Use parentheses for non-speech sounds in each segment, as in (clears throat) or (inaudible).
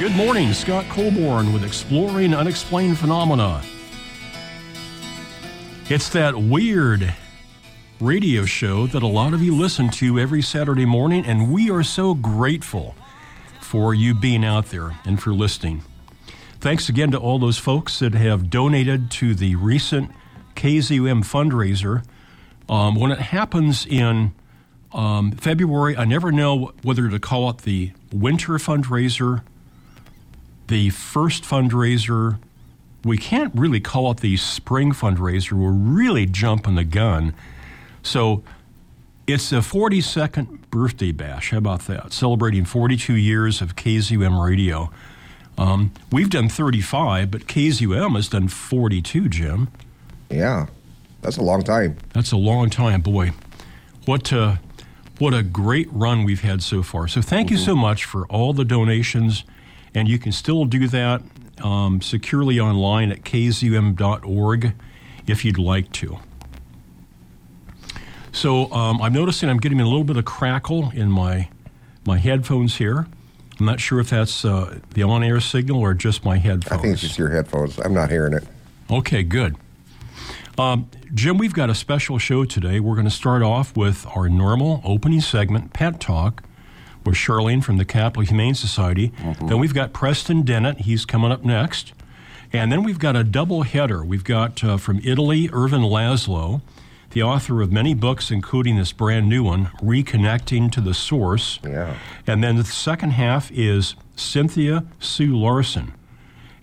Good morning, Scott Colborn with Exploring Unexplained Phenomena. It's that weird radio show that a lot of you listen to every Saturday morning, and we are so grateful for you being out there and for listening. Thanks again to all those folks that have donated to the recent KZUM fundraiser. Um, when it happens in um, February, I never know whether to call it the winter fundraiser the first fundraiser. We can't really call it the spring fundraiser. We're really jumping the gun. So it's the 42nd birthday bash. How about that? Celebrating 42 years of KZUM radio. Um, we've done 35, but KZUM has done 42, Jim. Yeah, that's a long time. That's a long time, boy. What uh, what a great run we've had so far. So thank mm-hmm. you so much for all the donations and you can still do that um, securely online at kzum.org if you'd like to. So um, I'm noticing I'm getting a little bit of crackle in my my headphones here. I'm not sure if that's uh, the on-air signal or just my headphones. I think it's just your headphones. I'm not hearing it. Okay, good. Um, Jim, we've got a special show today. We're going to start off with our normal opening segment, Pet Talk with Charlene from the Capital Humane Society. Mm-hmm. Then we've got Preston Dennett. He's coming up next. And then we've got a double header. We've got uh, from Italy, Ervin Laszlo, the author of many books, including this brand new one, Reconnecting to the Source. Yeah. And then the second half is Cynthia Sue Larson.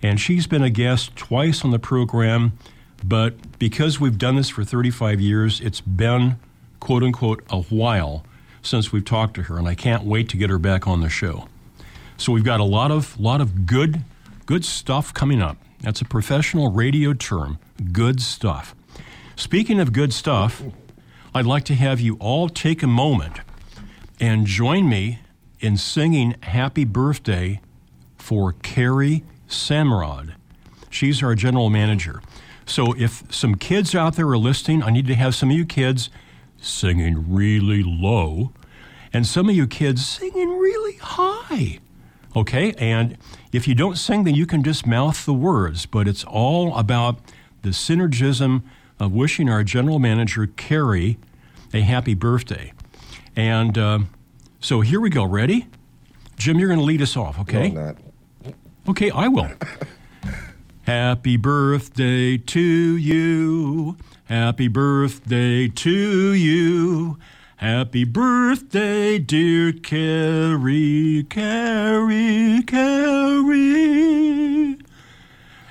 And she's been a guest twice on the program, but because we've done this for 35 years, it's been, quote unquote, a while since we've talked to her, and I can't wait to get her back on the show. So we've got a lot of lot of good good stuff coming up. That's a professional radio term, good stuff. Speaking of good stuff, I'd like to have you all take a moment and join me in singing happy birthday for Carrie Samrod. She's our general manager. So if some kids out there are listening, I need to have some of you kids singing really low, and some of you kids singing really high. Okay? And if you don't sing, then you can just mouth the words, but it's all about the synergism of wishing our general manager, Carrie, a happy birthday. And uh, so here we go. Ready? Jim, you're going to lead us off, okay? No, okay, I will. (laughs) Happy birthday to you. Happy birthday to you. Happy birthday, dear Carrie, Carrie, Carrie.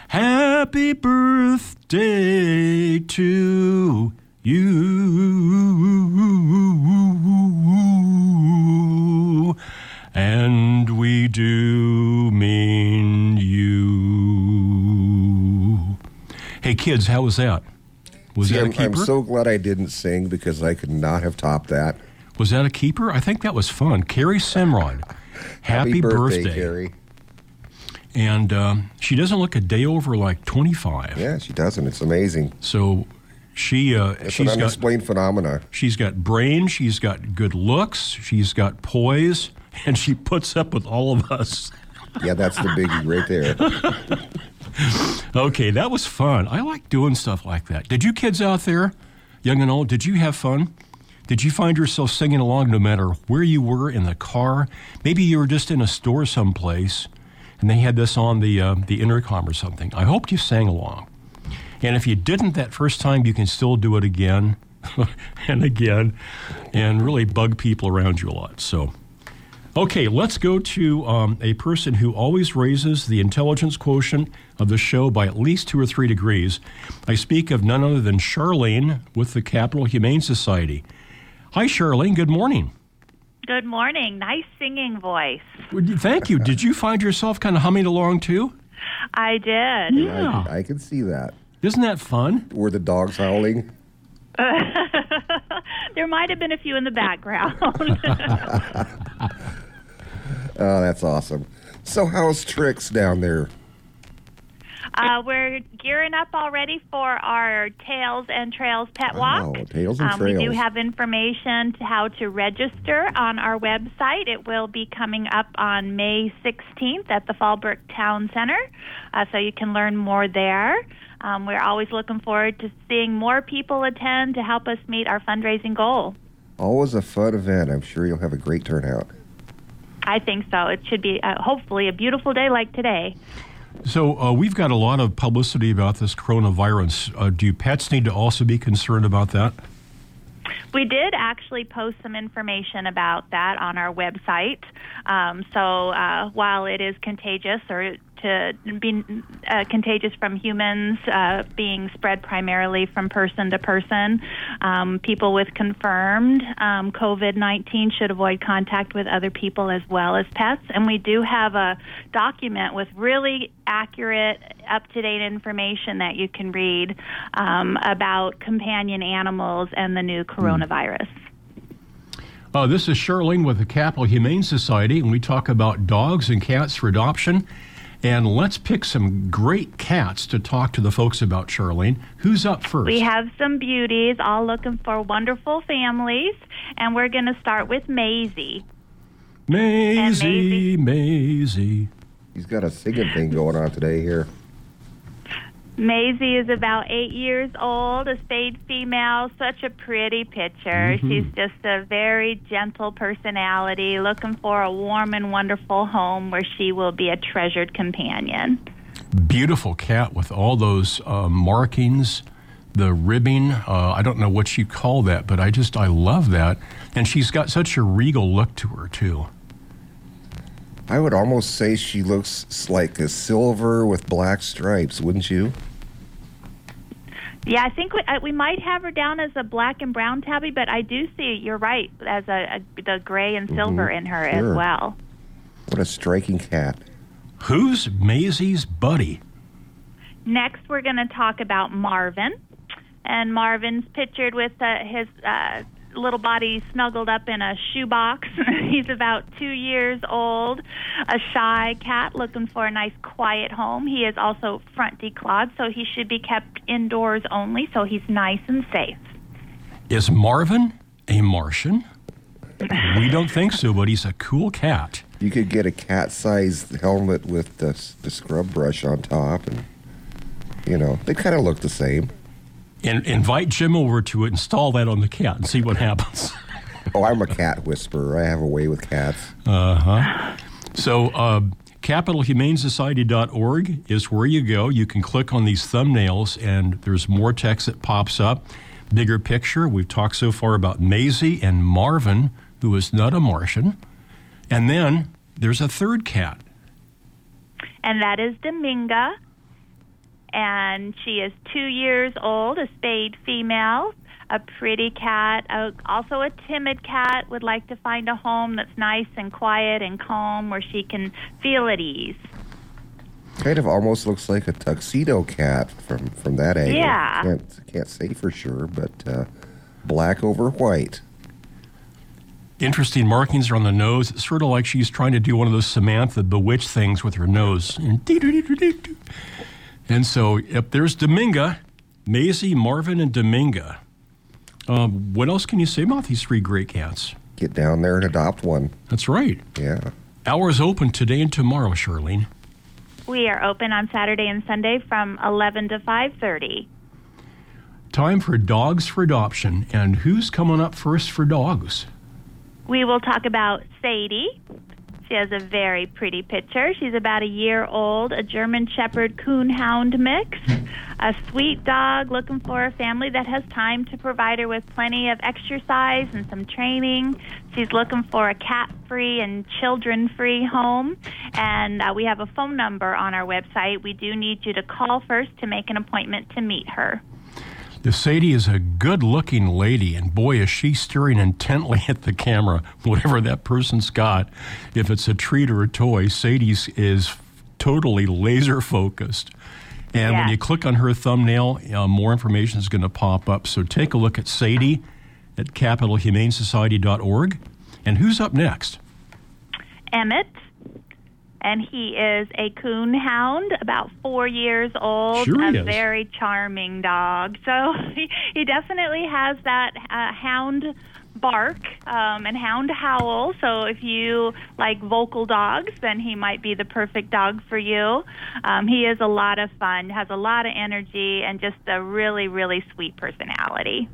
Happy birthday to you. And we do mean you. Hey, kids, how was that? Was See, that a I'm, keeper? I'm so glad I didn't sing because I could not have topped that. Was that a keeper? I think that was fun. Carrie Simrod. (laughs) Happy, Happy birthday, birthday. Carrie. And um, she doesn't look a day over like 25. Yeah, she doesn't. It's amazing. So she uh, It's she's an got unexplained phenomena. she's got brain, she's got good looks, she's got poise, (laughs) and she puts up with all of us. Yeah, that's the biggie right there. (laughs) (laughs) Okay, that was fun. I like doing stuff like that. Did you kids out there, young and old, did you have fun? Did you find yourself singing along no matter where you were in the car? Maybe you were just in a store someplace and they had this on the, uh, the intercom or something. I hope you sang along. And if you didn't that first time, you can still do it again (laughs) and again and really bug people around you a lot. So, okay, let's go to um, a person who always raises the intelligence quotient of the show by at least two or three degrees. I speak of none other than Charlene with the Capital Humane Society. Hi, Charlene. Good morning. Good morning. Nice singing voice. Thank you. Did you find yourself kind of humming along too? I did. Yeah. I, I can see that. Isn't that fun? Were the dogs howling? (laughs) there might have been a few in the background. (laughs) (laughs) Oh, that's awesome. So, how's Trix down there? Uh, we're gearing up already for our Tails and Trails Pet Wow, Walk. Tails and um, We do have information to how to register on our website. It will be coming up on May 16th at the Fallbrook Town Center, uh, so you can learn more there. Um, we're always looking forward to seeing more people attend to help us meet our fundraising goal. Always a fun event. I'm sure you'll have a great turnout. I think so. It should be uh, hopefully a beautiful day like today. So uh, we've got a lot of publicity about this coronavirus. Uh, do pets need to also be concerned about that? We did actually post some information about that on our website. Um, so uh, while it is contagious or to be uh, contagious from humans, uh, being spread primarily from person to person, um, people with confirmed um, COVID 19 should avoid contact with other people as well as pets. And we do have a document with really accurate, up to date information that you can read um, about companion animals and the new coronavirus. Uh, this is Charlene with the Capital Humane Society, and we talk about dogs and cats for adoption. And let's pick some great cats to talk to the folks about, Charlene. Who's up first? We have some beauties all looking for wonderful families, and we're going to start with Maisie. Maisie, Maisie. Maisie. He's got a singing thing going on today here. Maisie is about eight years old, a spayed female, such a pretty picture. She's just a very gentle personality, looking for a warm and wonderful home where she will be a treasured companion. Beautiful cat with all those uh, markings, the ribbing. Uh, I don't know what you call that, but I just, I love that. And she's got such a regal look to her, too. I would almost say she looks like a silver with black stripes, wouldn't you? Yeah, I think we, uh, we might have her down as a black and brown tabby, but I do see you're right as a, a the gray and silver in her Sure. as well. What a striking cat. Who's Maisie's buddy? Next, we're going to talk about Marvin, and Marvin's pictured with uh, his uh, little body snuggled up in a shoebox. (laughs) He's about two years old, a shy cat looking for a nice quiet home. He is also front declawed, so he should be kept indoors only, so he's nice and safe. Is Marvin a Martian? we don't think so, but he's a cool cat. You could get a cat-sized helmet with the, the scrub brush on top, and you know they kind of look the same. And invite Jim over to it, install that on the cat, and see what happens. (laughs) Oh, I'm a cat whisperer. I have a way with cats. Uh huh. So, uh, capitalhumanesociety.org is where you go. You can click on these thumbnails, and there's more text that pops up. Bigger picture. We've talked so far about Maisie and Marvin, who is not a Martian. And then there's a third cat. and that is Dominga. And she is two years old, a spayed female, a pretty cat, uh, also a timid cat, would like to find a home that's nice and quiet and calm where she can feel at ease. Kind of almost looks like a tuxedo cat from from that angle. Yeah. Can't can't say for sure, but uh, black over white. Interesting markings are on the nose. It's sort of like she's trying to do one of those Samantha bewitched things with her nose. And so, yep, there's Dominga, Maisie, Marvin, and Dominga. Um, what else can you say about these three great cats? Get down there and adopt one. That's right. Yeah. Hours open today and tomorrow, Charlene. We are open on Saturday and Sunday from 11 to 5:30. Time for dogs for adoption. And who's coming up first for dogs? We will talk about Sadie. She has a very pretty picture. She's about a year old, a German Shepherd Coonhound mix, (laughs) a sweet dog looking for a family that has time to provide her with plenty of exercise and some training. She's looking for a cat free and children free home. And uh, we have a phone number on our website. We do need you to call first to make an appointment to meet her. Sadie is a good looking lady, and boy, is she staring intently (laughs) at the camera, whatever that person's got. If it's a treat or a toy, Sadie's is totally laser focused. And when you click on her thumbnail, uh, more information is going to pop up. So take a look at Sadie at capitalhumanesociety.org. And who's up next? Emmett. And he is a coon hound, about four years old, Sure a is. very charming dog. So (laughs) he, he definitely has that uh, hound bark um, and hound howl. So if you like vocal dogs, then he might be the perfect dog for you. Um, he is a lot of fun, has a lot of energy, and just a really, really sweet personality.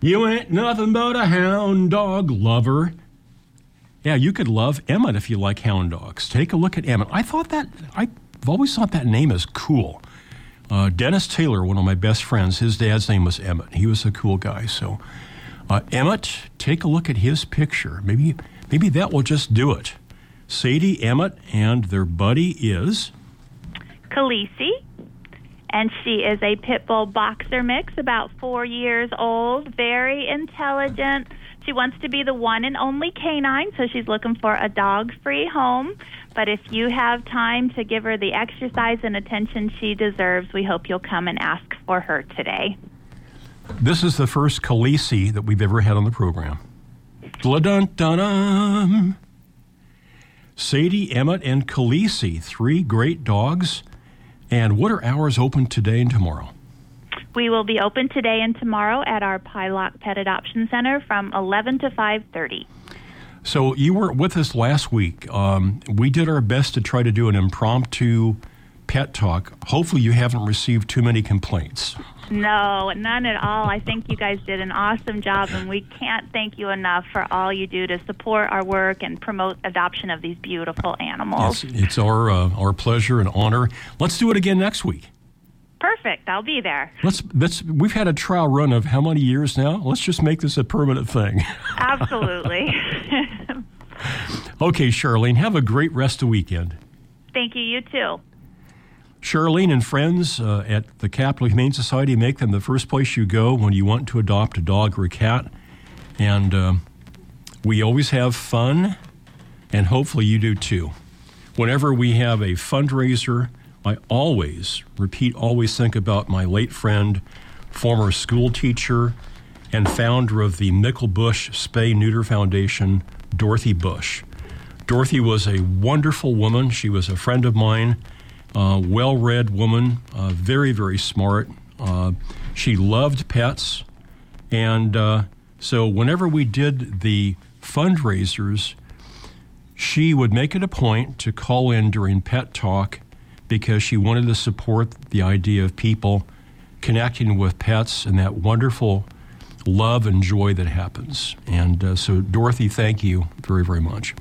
You ain't nothing but a hound dog lover. Yeah, you could love Emmett if you like hound dogs. Take a look at Emmett. I thought that, I've always thought that name is cool. Uh, Dennis Taylor, one of my best friends, his dad's name was Emmett. He was a cool guy. So, uh, Emmett, take a look at his picture. Maybe, maybe that will just do it. Sadie, Emmett, and their buddy is. Khaleesi, and she is a pit bull boxer mix, about four years old, very intelligent. She wants to be the one and only canine, so she's looking for a dog free home. But if you have time to give her the exercise and attention she deserves, we hope you'll come and ask for her today. This is the first Khaleesi that we've ever had on the program. Dun-dun-dun-dun. Sadie, Emmett, and Khaleesi, three great dogs. And what are hours open today and tomorrow? We will be open today and tomorrow at our Pieloch Pet Adoption Center from 11 to 5:30. So you were with us last week. Um, we did our best to try to do an impromptu pet talk. Hopefully, you haven't received too many complaints. No, none at all. I think you guys did an awesome job, and we can't thank you enough for all you do to support our work and promote adoption of these beautiful animals. It's, it's our uh, our pleasure and honor. Let's do it again next week. Perfect. I'll be there. Let's let's. We've had a trial run of how many years now? Let's just make this a permanent thing. (laughs) Absolutely. (laughs) okay, Charlene, have a great rest of weekend. thank you. You too. Charlene and friends uh, at the Capital Humane Society make them the first place you go when you want to adopt a dog or a cat. And um we always have fun, and hopefully you do too. Whenever we have a fundraiser, I always, repeat, always think about my late friend, former school teacher, and founder of the Mickle Bush Spay Neuter Foundation, Dorothy Bush. Dorothy was a wonderful woman. She was a friend of mine, uh, well read woman, uh, very, very smart. Uh, she loved pets. And uh, so, whenever we did the fundraisers, she would make it a point to call in during Pet Talk because she wanted to support the idea of people connecting with pets and that wonderful love and joy that happens. And uh, so, Dorothy, thank you very, very much.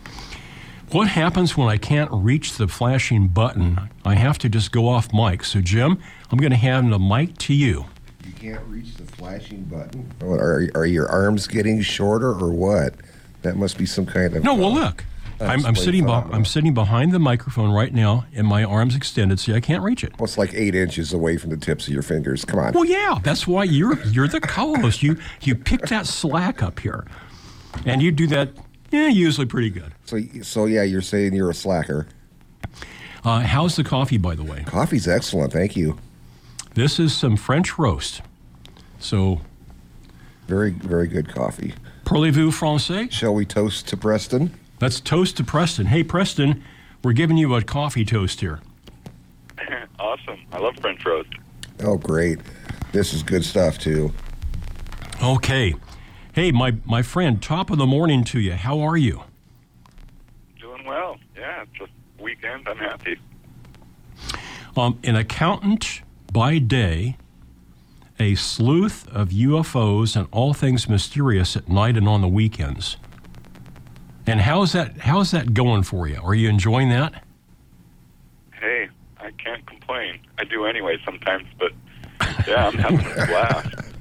What happens when I can't reach the flashing button? I have to just go off mic. So, Jim, I'm going to hand the mic to you. You can't reach the flashing button. Are, are your arms getting shorter or what? That must be some kind of. No, well, look. I'm, I'm sitting. Be- I'm sitting behind the microphone right now, and my arms extended. See, I can't reach it. Well, it's like eight inches away from the tips of your fingers. Come on. Well, yeah, that's why you're you're the co-host. You you pick that slack up here, and you do that. Yeah, usually pretty good. So, so yeah, you're saying you're a slacker. Uh, how's the coffee, by the way? Coffee's excellent. Thank you. This is some French roast. So, Very, very good coffee. parlez-vous français? Shall we toast to Preston? Let's toast to Preston. Hey, Preston, we're giving you a coffee toast here. (laughs) awesome. I love French roast. Oh, great. This is good stuff, too. Okay. Hey, my my friend, top of the morning to you. How are you? Doing well. Yeah, it's a weekend. I'm happy. Um, an accountant by day, a sleuth of UFOs and all things mysterious at night and on the weekends. And how's that? How's that going for you? Are you enjoying that? Hey, I can't complain. I do anyway sometimes, but yeah, I'm having a (laughs) blast.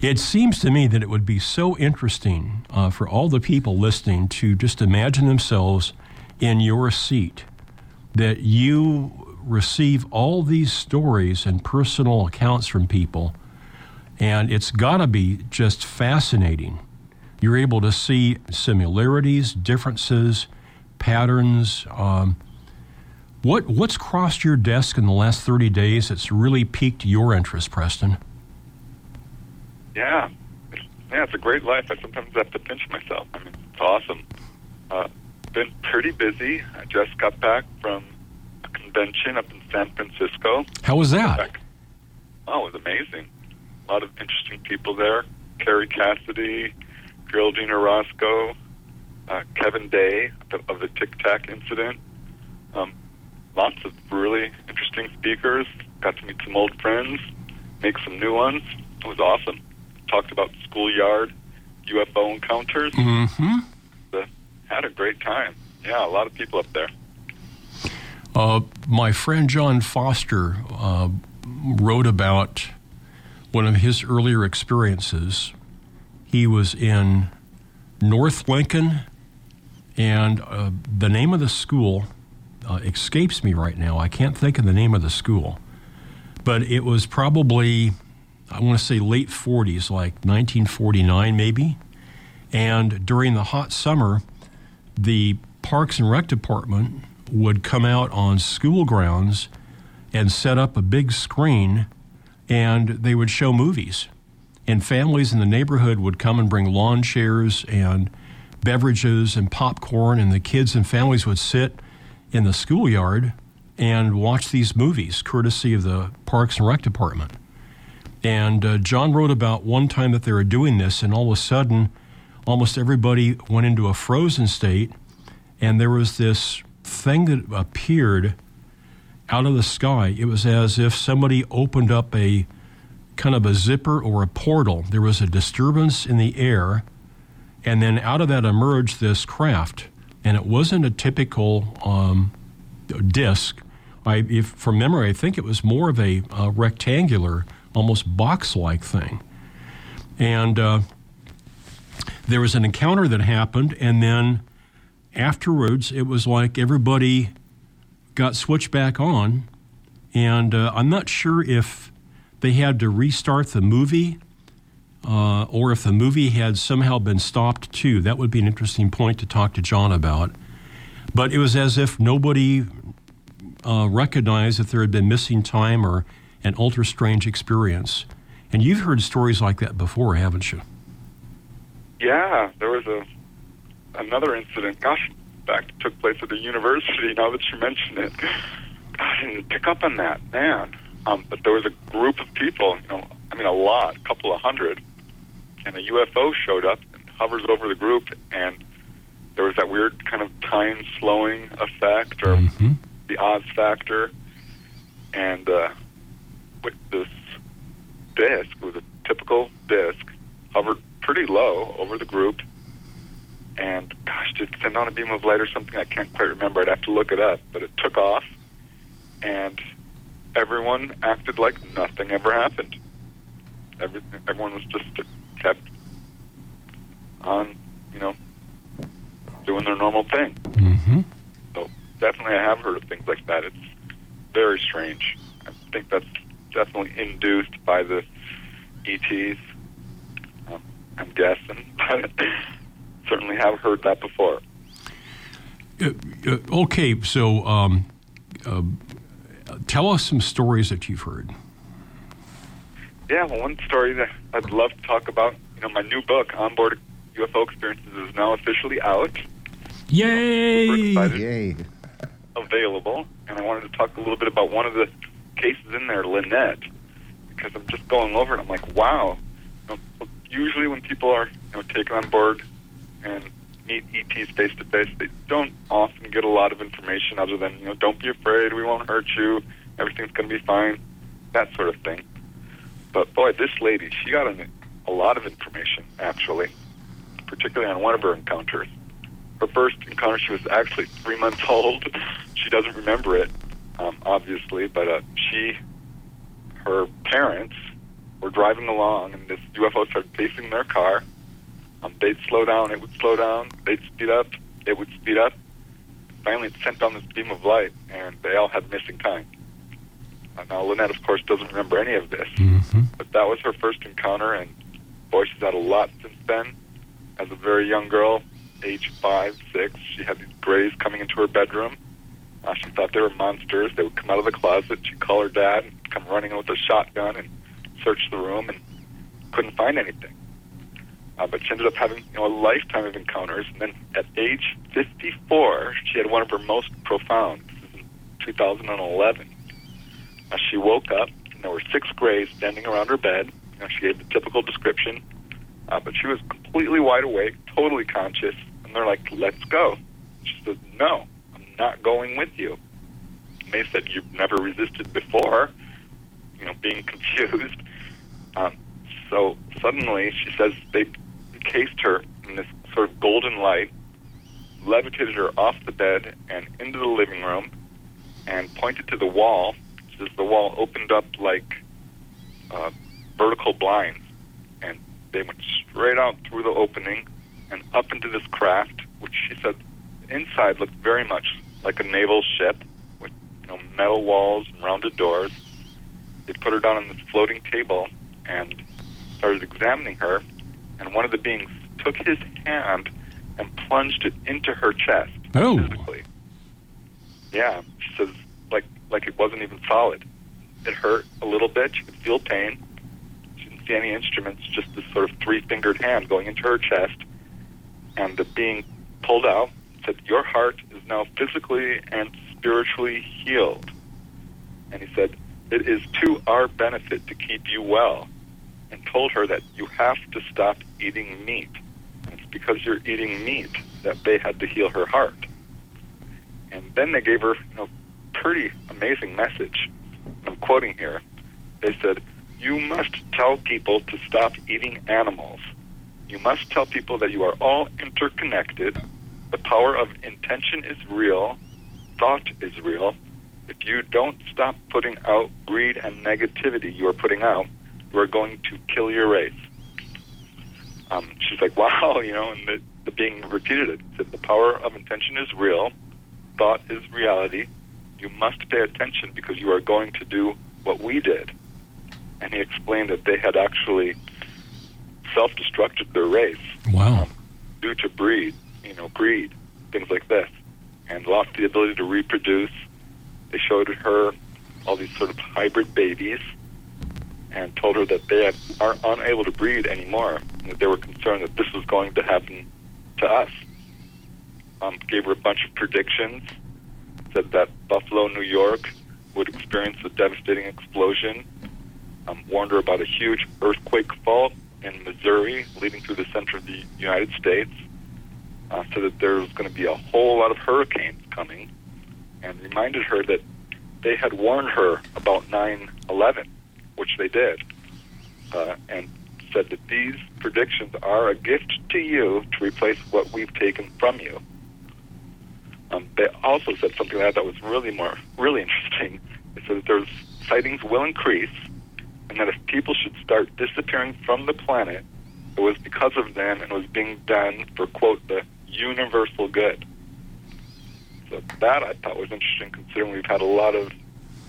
It seems to me that it would be so interesting uh, for all the people listening to just imagine themselves in your seat, that you receive all these stories and personal accounts from people, and it's got to be just fascinating. You're able to see similarities, differences, patterns. Um, what what's crossed your desk in the last 30 days that's really piqued your interest, Preston? Yeah, yeah, it's a great life. I sometimes have to pinch myself. I mean, it's awesome. Uh, been pretty busy. I just got back from a convention up in San Francisco. How was that? Back- Oh, it was amazing. A lot of interesting people there. Kerry Cassidy, Geraldine Orozco, uh, Kevin Day of the, Tic Tac incident. Um, lots of really interesting speakers. Got to meet some old friends, make some new ones. It was awesome. Talked about schoolyard UFO encounters. Mm-hmm. Uh, had a great time. Yeah, a lot of people up there. Uh, my friend John Foster uh, wrote about one of his earlier experiences. He was in North Lincoln, and uh, the name of the school uh, escapes me right now. I can't think of the name of the school, but it was probably, I want to say late 40s, like 1949 maybe. And during the hot summer, the Parks and Rec Department would come out on school grounds and set up a big screen and they would show movies. And families in the neighborhood would come and bring lawn chairs and beverages and popcorn, and the kids and families would sit in the schoolyard and watch these movies, courtesy of the Parks and Rec Department. And uh, John wrote about one time that they were doing this, and all of a sudden, almost everybody went into a frozen state, and there was this thing that appeared out of the sky. It was as if somebody opened up a kind of a zipper or a portal. There was a disturbance in the air, and then out of that emerged this craft. And it wasn't a typical um, disc. I, if from memory, I think it was more of a, a rectangular, almost box-like thing. And uh, there was an encounter that happened, and then afterwards, it was like everybody got switched back on, and uh, I'm not sure if they had to restart the movie uh, or if the movie had somehow been stopped too. That would be an interesting point to talk to John about. But it was as if nobody uh, recognized that there had been missing time or an ultra strange experience. And you've heard stories like that before, haven't you? Yeah, there was a another incident. Gosh, back took place at the university. Now that you mention it, I didn't pick up on that, man. Um, but there was a group of people. You know, I mean, a lot, a couple of hundred, and a UFO showed up and hovers over the group, and there was that weird kind of time slowing effect or Mm-hmm. the odds factor, and uh, with this disc it was a typical disc hovered pretty low over the group and gosh did it send on a beam of light or something i can't quite remember i'd have to look it up but it took off and everyone acted like nothing ever happened Every, everyone was just kept on you know doing their normal thing Mm-hmm. so definitely I have heard of things like that. It's very strange. I think that's definitely induced by the ETs. Um, I'm guessing, (laughs) but certainly have heard that before. Uh, uh, okay, so um, uh, tell us some stories that you've heard. Yeah, well, one story that I'd love to talk about. You know, my new book, Onboard UFO Experiences, is now officially out, Yay! excited. Yay. available, and I wanted to talk a little bit about one of the cases in there, Lynette, because I'm just going over it. I'm like, wow. You know, usually, when people are you know taken on board and meet ETs face to face, they don't often get a lot of information other than you know, don't be afraid, we won't hurt you, everything's going to be fine, that sort of thing. But boy, this lady, she got an, a lot of information actually, particularly on one of her encounters her first encounter, she was actually three months (laughs) old. She doesn't remember it, um, obviously, but uh, she, her parents, were driving along, and this UFO started facing their car. Um, they'd slow down, it would slow down. They'd speed up, it would speed up. Finally, it sent down this beam of light, and they all had missing time. Uh, now, Lynette, of course, doesn't remember any of this, Mm-hmm. but that was her first encounter, and boy, she's had a lot since then. As a very young girl, age five, six, she had these grays coming into her bedroom. Uh, she thought they were monsters. They would come out of the closet. She'd call her dad and come running with a shotgun and search the room and couldn't find anything. Uh, but she ended up having you know a lifetime of encounters, and then at age 54, she had one of her most profound. This is in 2011. Uh, she woke up, and there were six grays standing around her bed. You know, she gave the typical description, uh, but she was completely wide awake, totally conscious, and they're like, "Let's go." She said, "No, I'm not going with you." They said, "You've never resisted before." You know, being (laughs) confused. Um, so suddenly, she says they encased her in this sort of golden light, levitated her off the bed and into the living room, and pointed to the wall. Says the wall opened up like uh, vertical blinds, and they went straight out through the opening and up into this craft, which she said inside looked very much like a naval ship with you know metal walls and rounded doors. They put her down on this floating table and started examining her, and one of the beings took his hand and plunged it into her chest Oh. physically. Yeah, she says like like it wasn't even solid. It hurt a little bit. She could feel pain. She didn't see any instruments, just this sort of three-fingered hand going into her chest, and the being pulled out said, "Your heart is now physically and spiritually healed." And he said, "It is to our benefit to keep you well." and told her that you have to stop eating meat. It's because you're eating meat that they had to heal her heart. And then they gave her you know, pretty amazing message. I'm quoting here. They said, You must tell people to stop eating animals. You must tell people that you are all interconnected. The power of intention is real. Thought is real. If you don't stop putting out greed and negativity you are putting out, you are going to kill your race. Um, she's like, wow, (laughs) you know, and the, the being repeated it. Said the power of intention is real, thought is reality. You must pay attention because you are going to do what we did. And he explained that they had actually self-destructed their race Wow. due to breed, you know, greed, things like this, and lost the ability to reproduce. They showed her all these sort of hybrid babies and told her that they had, are unable to breed anymore, and that they were concerned that this was going to happen to us. Um, gave her a bunch of predictions, said that Buffalo, New York would experience a devastating explosion, um, warned her about a huge earthquake fault in Missouri leading through the center of the United States, uh, said that there was going to be a whole lot of hurricanes coming, and reminded her that they had warned her about 9 11 which they did, uh, and said that these predictions are a gift to you to replace what we've taken from you. Um, they also said something that I thought was really more really interesting. They said that there's sightings will increase, and that if people should start disappearing from the planet, it was because of them and was being done for quote the universal good. So that I thought was interesting, considering we've had a lot of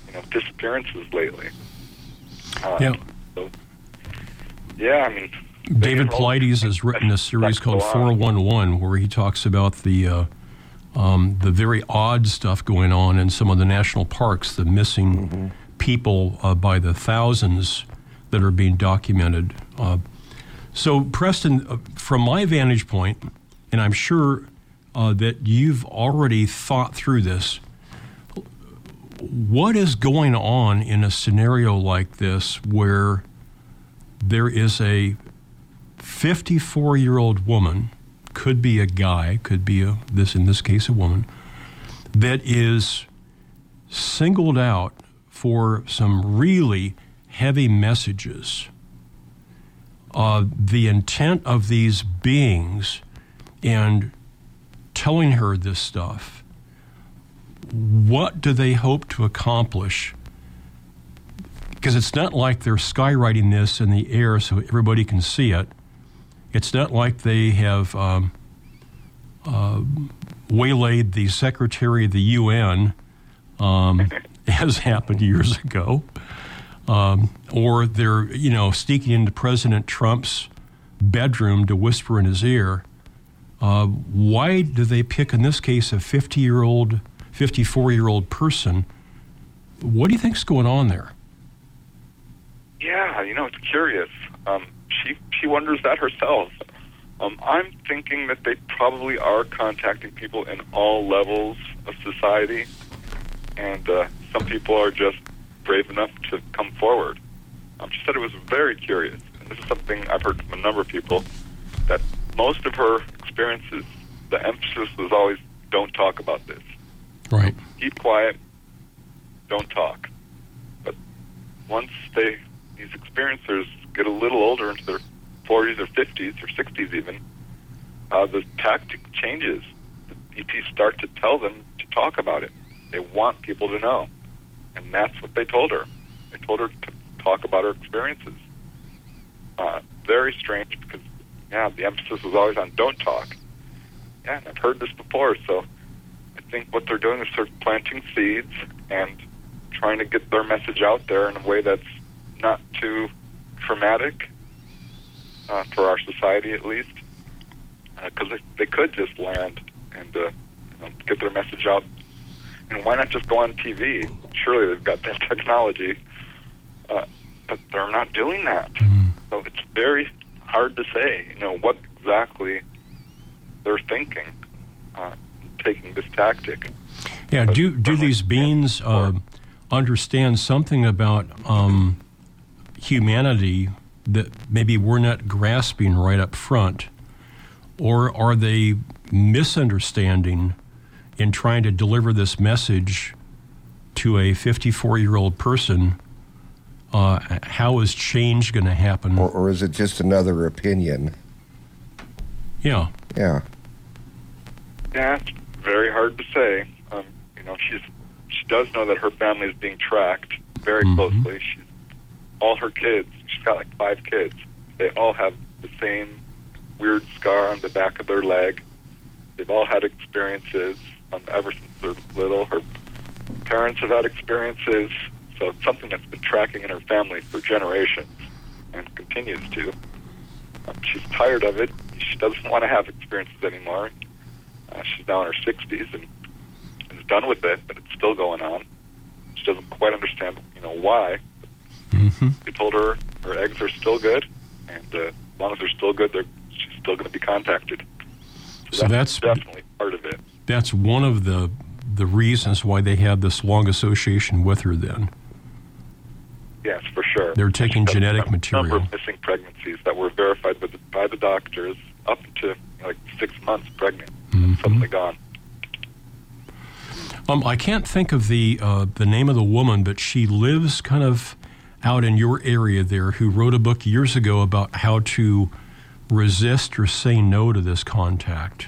you know disappearances lately. Uh, Yeah. So, yeah, I mean, David they Paulides has written a series called go 411 where he talks about the uh, um, the very odd stuff going on in some of the national parks, the missing people uh, by the thousands that are being documented. Uh, so, Preston, uh, from my vantage point, and I'm sure uh, that you've already thought through this, what is going on in a scenario like this where there is a 54 year old woman, could be a guy, could be a, this in this case a woman, that is singled out for some really heavy messages. Uh, the intent of these beings and telling her this stuff, what do they hope to accomplish? Because it's not like they're skywriting this in the air so everybody can see it. It's not like they have um, uh, waylaid the secretary of the UN, um, (laughs) as happened years ago, um, or they're you know sneaking into President Trump's bedroom to whisper in his ear. Uh, why do they pick in this case a 50 year old, 54 year old person? What do you think's going on there? Yeah, you know, it's curious. Um, she she wonders that herself. Um, I'm thinking that they probably are contacting people in all levels of society, and uh, some people are just brave enough to come forward. Um, she said it was very curious, and this is something I've heard from a number of people that most of her experiences, the emphasis was always don't talk about this. Right. Keep quiet, don't talk. But once they these experiencers get a little older into their 40s or 50s or 60s even, uh, the tactic changes. The ETs start to tell them to talk about it. They want people to know. And that's what they told her. They told her to talk about her experiences. Uh, very strange because, yeah, the emphasis was always on don't talk. Yeah, and I've heard this before, so think what they're doing is of planting seeds and trying to get their message out there in a way that's not too traumatic uh, for our society, at least, because they, they could just land and uh, you know, get their message out. And why not just go on TV? Surely they've got that (laughs) technology, uh, but they're not doing that. So it's very hard to say, you know, what exactly they're thinking, uh, taking this tactic. Yeah. But Do do these beings uh, understand something about um, humanity that maybe we're not grasping right up front, or are they misunderstanding in trying to deliver this message to a 54 year old person? Uh, how is change going to happen? Or, or is it just another opinion? yeah. Yeah. Yeah, it's very hard to say. Um, you know, she's she does know that her family is being tracked very Mhm. closely. She's all her kids. She's got like five kids. They all have the same weird scar on the back of their leg. They've all had experiences um, ever since they're little. Her parents have had experiences, so it's something that's been tracking in her family for generations and continues to. Um, she's tired of it. She doesn't want to have experiences anymore. Uh, she's now in her 60s and is done with it, but it's still going on. She doesn't quite understand, you know, why. hmm They told her her eggs are still good, and uh, as long as they're still good, they're, she's still going to be contacted. So that's- definitely part of it. That's one of the the reasons why they had this long association with her. Then. Yes, for sure. They're taking genetic a material. Number of missing pregnancies that were verified by the, by the doctors up to like six months pregnant, Mhm. suddenly gone. Um, I can't think of the uh, the name of the woman, but she lives kind of out in your area there. Who wrote a book years ago about how to resist or say no to this contact.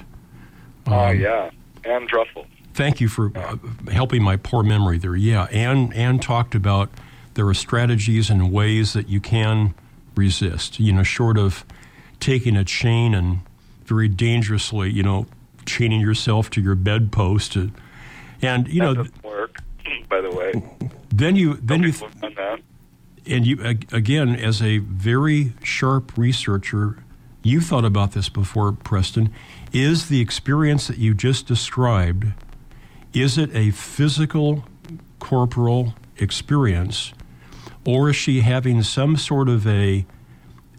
Oh Um, yeah, Ann Druffel. Thank you for uh, helping my poor memory there. Yeah, Ann Ann talked about there are strategies and ways that you can resist. You know, short of taking a chain and very dangerously, you know, chaining yourself to your bedpost. uh, And you know, that doesn't work. (clears throat) By the way, then you then you People have done and you again as a very sharp researcher you thought about this before preston is the experience that you just described is it a physical corporal experience or is she having some sort of a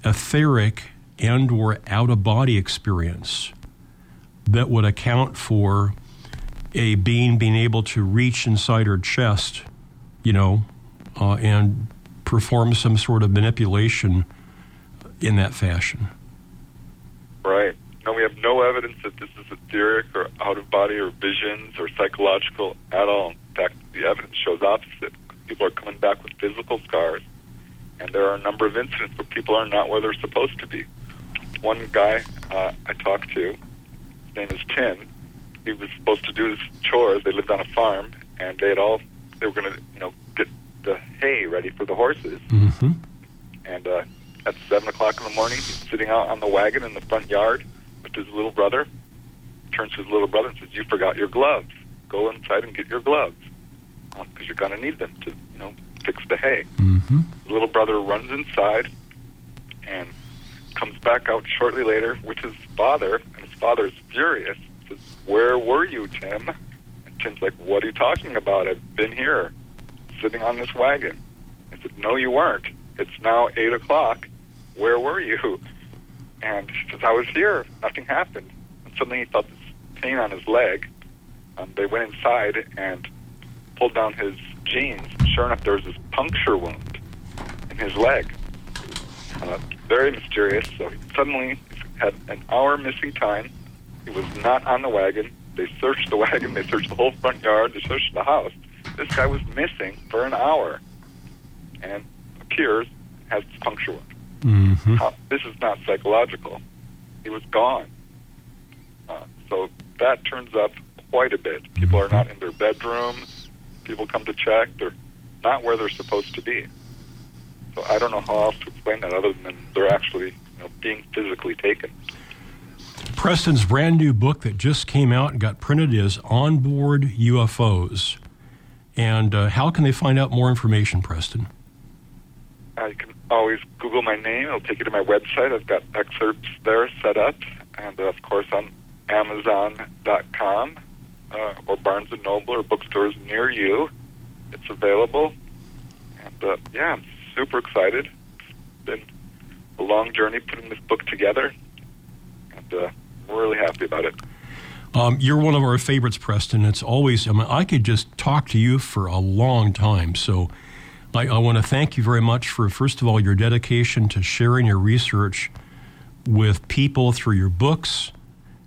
etheric and or out of body experience that would account for a being being able to reach inside her chest you know uh, and perform some sort of manipulation in that fashion. Right. No, we have no evidence that this is etheric or out of body or visions or psychological at all. In fact, the evidence shows opposite. People are coming back with physical scars, and there are a number of incidents where people are not where they're supposed to be. One guy uh, I talked to, his name is Tim. He was supposed to do his chores. They lived on a farm, and they had all they were going to, you know, get the hay ready for the horses. Mm-hmm. And uh, at seven o'clock in the morning, he's sitting out on the wagon in the front yard with his little brother. Turns to his little brother and says, "You forgot your gloves. Go inside and get your gloves because you're going to need them to, you know, fix the hay." Mm-hmm. The little brother runs inside and comes back out shortly later with his father, and his father is furious. Says, "Where were you, Tim?" And Tim's like, "What are you talking about? I've been here, sitting on this wagon." I said, "No, you weren't. It's now eight o'clock. Where were you?" And he says, I was here. Nothing happened. And suddenly he felt this pain on his leg. Um, they went inside and pulled down his jeans. Sure enough, there was this puncture wound in his leg. Uh, very mysterious. So he suddenly had an hour missing time. He was not on the wagon. They searched the (laughs) wagon. They searched the whole front yard. They searched the house. This guy was missing for an hour, and appears has puncture wound. Mm-hmm. How, this is not psychological. He was gone. Uh, so that turns up quite a bit. People are not in their bedrooms. People come to check. They're not where they're supposed to be. So I don't know how else to explain that other than they're actually you know, being physically taken. Preston's brand new book that just came out and got printed is Onboard UFOs. And uh, how can they find out more information, Preston? Uh, you can always Google my name. It'll take you to my website. I've got excerpts there set up, and uh, of course on Amazon.com uh, or Barnes and Noble or bookstores near you. It's available, and uh, yeah, super excited. It's been a long journey putting this book together, and uh, I'm really happy about it. Um, you're one of our favorites, Preston. It's always, I mean, I could just talk to you for a long time. So I, I want to thank you very much for, first of all, your dedication to sharing your research with people through your books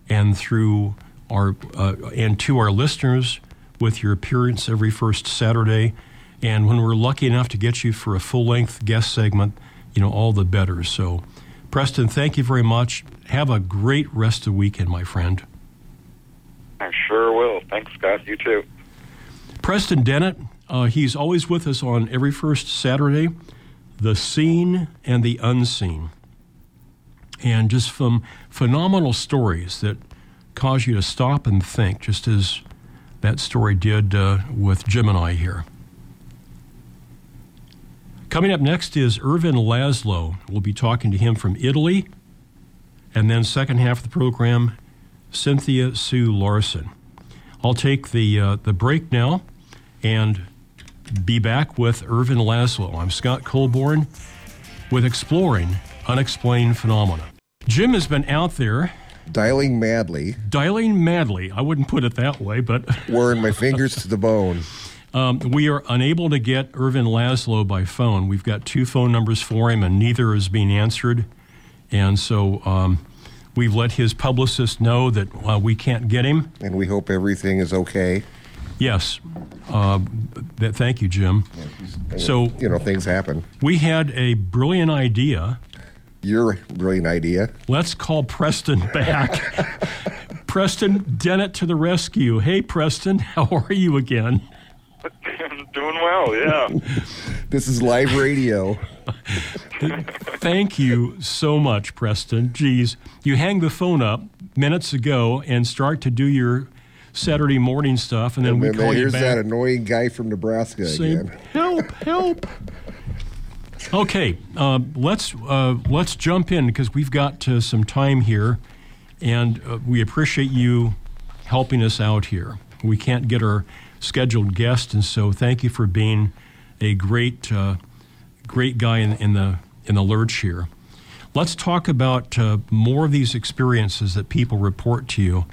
and through our, uh, and to our listeners with your appearance every first Saturday. And when we're lucky enough to get you for a full length guest segment, you know, all the better. So, Preston, thank you very much. Have a great rest of the weekend, my friend. I sure will. Thanks, Scott. You too. Preston Dennett, uh, he's always with us on every first Saturday, The Seen and the Unseen. And just some phenomenal stories that cause you to stop and think, just as that story did uh, with Jim and I here. Coming up next is Ervin Laszlo. We'll be talking to him from Italy. And then, second half of the program, Cynthia Sue Larson. I'll take the, uh, the break now and be back with Ervin Laszlo. I'm Scott Colborn with Exploring Unexplained Phenomena. Jim has been out there Dialing madly, dialing madly. I wouldn't put it that way, but wearing my fingers to the bone. Um, we are unable to get Ervin Laszlo by phone. We've got two phone numbers for him, and neither is being answered. And so um, we've let his publicist know that uh, we can't get him. And we hope everything is okay. Yes. Uh, th- thank you, Jim. So You know, things happen. we had a brilliant idea. Your brilliant idea. Let's call Preston back. (laughs) Preston Dennett to the rescue. Hey, Preston, (laughs) how are you again? I'm (laughs) doing well, yeah. This is live radio. Thank you so much, Preston. Geez, you hang the phone up minutes ago and start to do your Saturday morning stuff, and then we And call you here's back. that annoying guy from Nebraska saying, again. "Help! Help!" Okay, uh, let's uh, let's jump in because we've got uh, some time here, and uh, we appreciate you helping us out here. We can't get our scheduled guest, and so thank you for being a great uh, great guy in, in the in the lurch here. Let's talk about uh, more of these experiences that people report to you.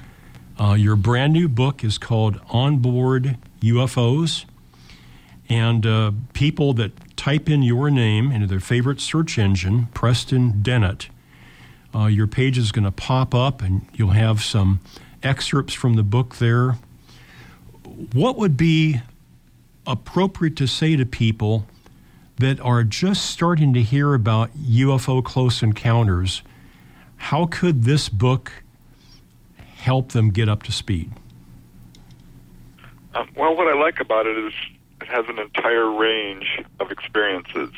Uh, your brand new book is called Onboard UFOs. And uh, people that type in your name into their favorite search engine, Preston Dennett, uh, your page is going to pop up and you'll have some excerpts from the book there. What would be appropriate to say to people that are just starting to hear about UFO close encounters? How could this book help them get up to speed? Um, well, what I like about it is it has an entire range of experiences.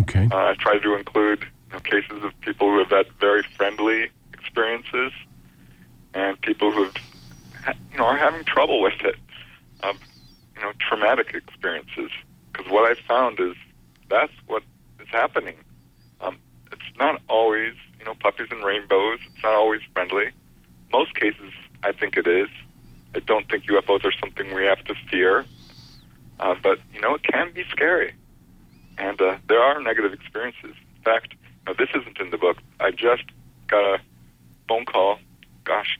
Okay. Uh, I try to include you know, cases of people who have had very friendly experiences and people who have, you know, are having trouble with it. You know, traumatic experiences. Because what I've found is that's what is happening. Um, it's not always, you know, puppies and rainbows. It's not always friendly. Most cases, I think it is. I don't think UFOs are something we have to fear. Uh, but, you know, it can be scary. And uh, there are negative experiences. In fact, know, this isn't in the book. I just got a phone call, gosh,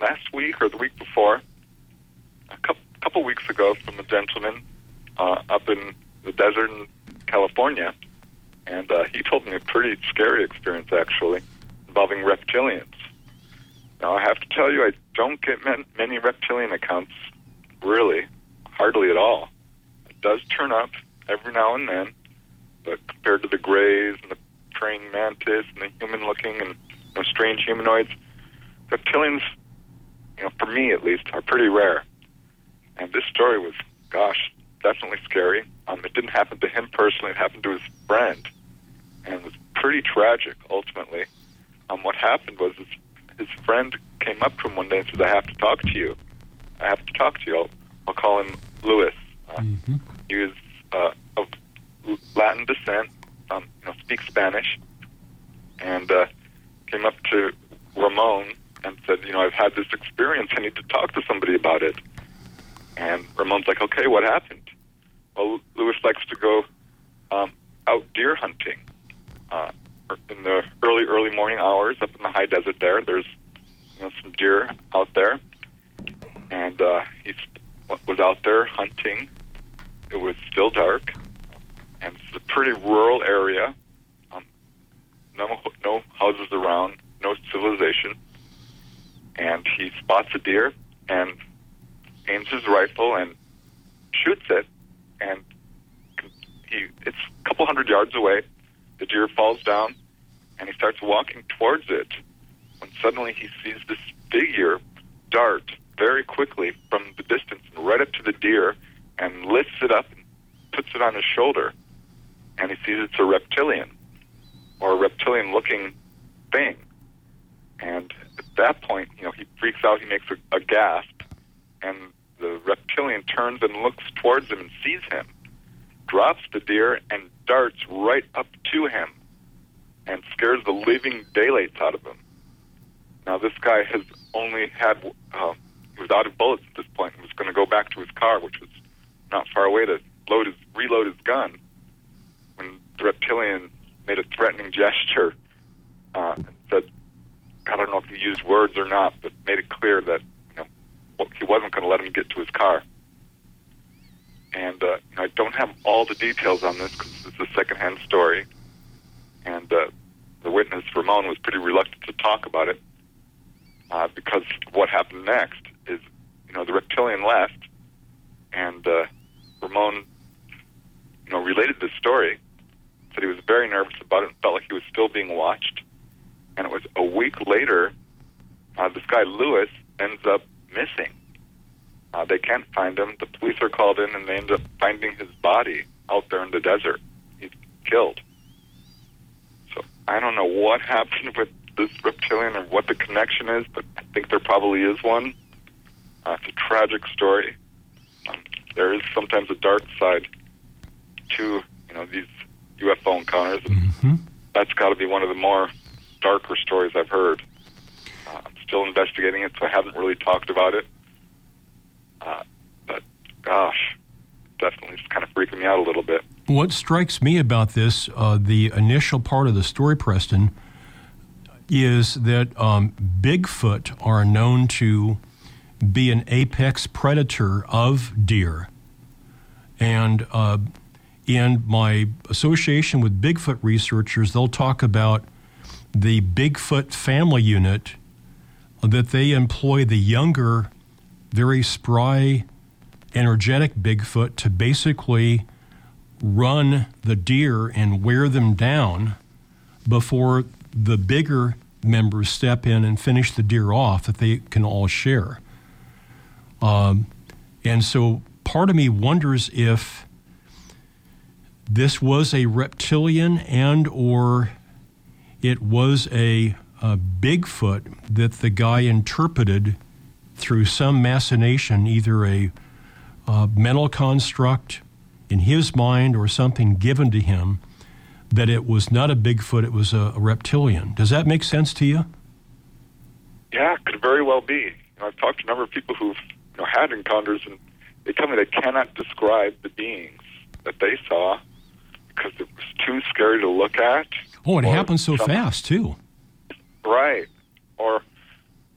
last week or the week before, a couple, couple weeks ago, from a gentleman uh, up in the desert in California, and uh, he told me a pretty scary experience actually involving reptilians. Now I have to tell you, I don't get man- many reptilian accounts, really, hardly at all. It does turn up every now and then, but compared to the grays and the praying mantis and the human-looking and you know, strange humanoids, reptilians, you know, for me at least, are pretty rare. And this story was, gosh, definitely scary. Um, it didn't happen to him personally; it happened to his friend, and it was pretty tragic. Ultimately, um, what happened was his, his friend came up to him one day and said, "I have to talk to you. I have to talk to you." I'll, I'll call him Lewis. Uh, Mm-hmm. He was uh, of Latin descent, um, you know, speaks Spanish, and uh, came up to Ramon and said, "You know, I've had this experience. I need to talk to somebody about it." And Ramon's like, "Okay, what happened?" Well, Lewis likes to go um, out deer hunting uh, in the early, early morning hours up in the high desert. There, there's you know some deer out there, and uh, he was out there hunting. It was still dark, and it's a pretty rural area. Um, no, no houses around, no civilization, and he spots a deer and aims his rifle and shoots it, and he it's a couple hundred yards away. The deer falls down, and he starts walking towards it. When suddenly he sees this figure dart very quickly from the distance right up to the deer, and lifts it up and puts it on his shoulder, and he sees it's a reptilian or a reptilian-looking thing. And at that point, you know, he freaks out. He makes a, a gasp, and the reptilian turns and looks towards him and sees him, drops the deer, and darts right up to him, and scares the living daylights out of him. Now, this guy has only had, uh, he was out of bullets at this point was going to go back to his car, which was not far away, to load his, reload his gun when the reptilian made a threatening gesture uh, and said, I don't know if he used words or not, but made it clear that he wasn't going to let him get to his car. And uh, I don't have all the details on this because it's a secondhand story, and uh, the witness Ramon was pretty reluctant to talk about it uh, because what happened next is, you know, the reptilian left, and uh, Ramon, you know, related this story. Said he was very nervous about it and felt like he was still being watched. And it was a week later, uh, this guy Lewis ends up missing. Uh, they can't find him. The police are called in, and they end up finding his body out there in the desert. He's killed. So I don't know what (laughs) happened with this reptilian or what the connection is, but I think there probably is one. Uh, it's a tragic story. Um, there is sometimes a dark side to you know these UFO encounters, and Mm-hmm. that's got to be one of the more darker stories I've heard. Still investigating it, so I haven't really talked about it. Uh, but gosh, definitely it's kind of freaking me out a little bit. What strikes me about this, uh, the initial part of the story, Preston, is that um, Bigfoot are known to be an apex predator of deer. And uh, in my association with Bigfoot researchers, they'll talk about the Bigfoot family unit that they employ the younger, very spry, energetic Bigfoot to basically run the deer and wear them down before the bigger members step in and finish the deer off that they can all share. Um, and so part of me wonders if this was a reptilian and or it was a, a Bigfoot that the guy interpreted through some machination, either a uh, mental construct in his mind or something given to him, that it was not a Bigfoot, it was a, a reptilian. Does that make sense to you? Yeah, could very well be. You know, I've talked to a number of people who've you know, had encounters, and they tell me they cannot describe the beings that they saw because it was too scary to look at. Oh, it happened so some- fast, too. Right. Or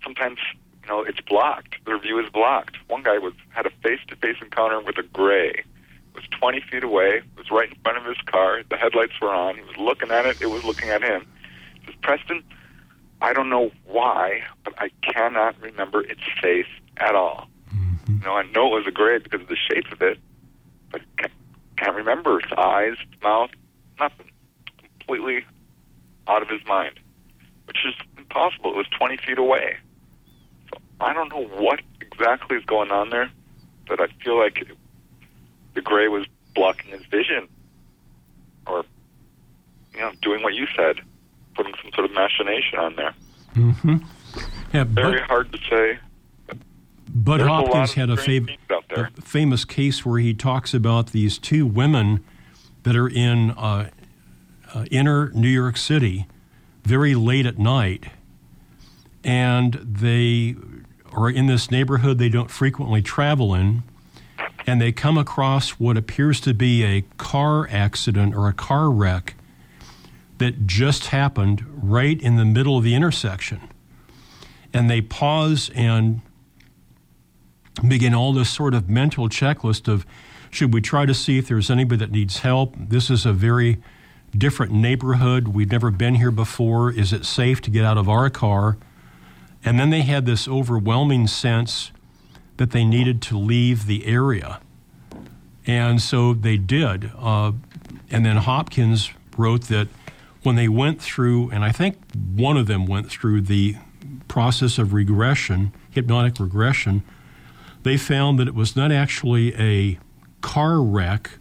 sometimes, you know, it's blocked. Their view is blocked. One guy was had a face-to-face encounter with a gray. It was 20 feet away. It was right in front of his car. The headlights were on. He was looking at it. It was looking at him. He says, Preston, I don't know why, but I cannot remember its face at all. Mm-hmm. You know, I know it was a gray because of the shape of it, but can't, can't remember its eyes, its mouth, nothing. Completely out of his mind, which is impossible. It was 20 feet away. So I don't know what exactly is going on there, but I feel like it, the gray was blocking his vision or, you know, doing what you said, putting some sort of machination on there. Mm-hmm. Yeah, Very Bud, hard to say. Bud There's Hopkins of had a, strange fav- things out there. a famous case where he talks about these two women that are in uh, uh, inner New York City very late at night, and they are in this neighborhood they don't frequently travel in, and they come across what appears to be a car accident or a car wreck that just happened right in the middle of the intersection. And they pause and begin all this sort of mental checklist of should we try to see if there's anybody that needs help? This is a very different neighborhood. We've never been here before. Is it safe to get out of our car? And then they had this overwhelming sense that they needed to leave the area. And so they did. Uh, and then Hopkins wrote that when they went through, and I think one of them went through the process of regression, hypnotic regression, they found that it was not actually a car wreck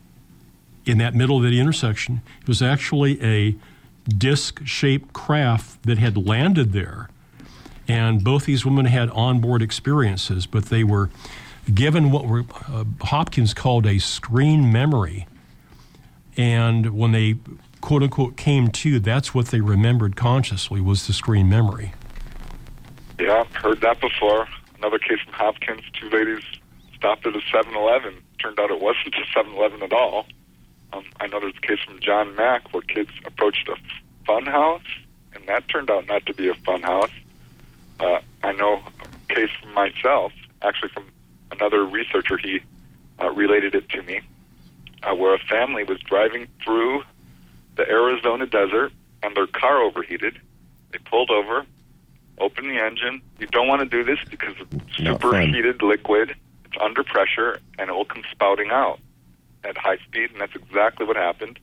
in that middle of the intersection. It was actually a disc shaped craft that had landed there. And both these women had onboard experiences, but they were given what were, uh, Hopkins called a screen memory. And when they quote unquote came to, that's what they remembered consciously was the screen memory. Yeah, heard that before. Another case from Hopkins. Two ladies stopped at a 7-Eleven. Turned out it wasn't a 7-Eleven at all. Um, I know there's a case from John Mack where kids approached a fun house, and that turned out not to be a fun house. Uh, I know a case from myself, actually from another researcher. He uh, related it to me, uh, where a family was driving through the Arizona desert and their car overheated. They pulled over, opened the engine. You don't want to do this because it's superheated liquid. It's under pressure and it will come spouting out at high speed, and that's exactly what happened.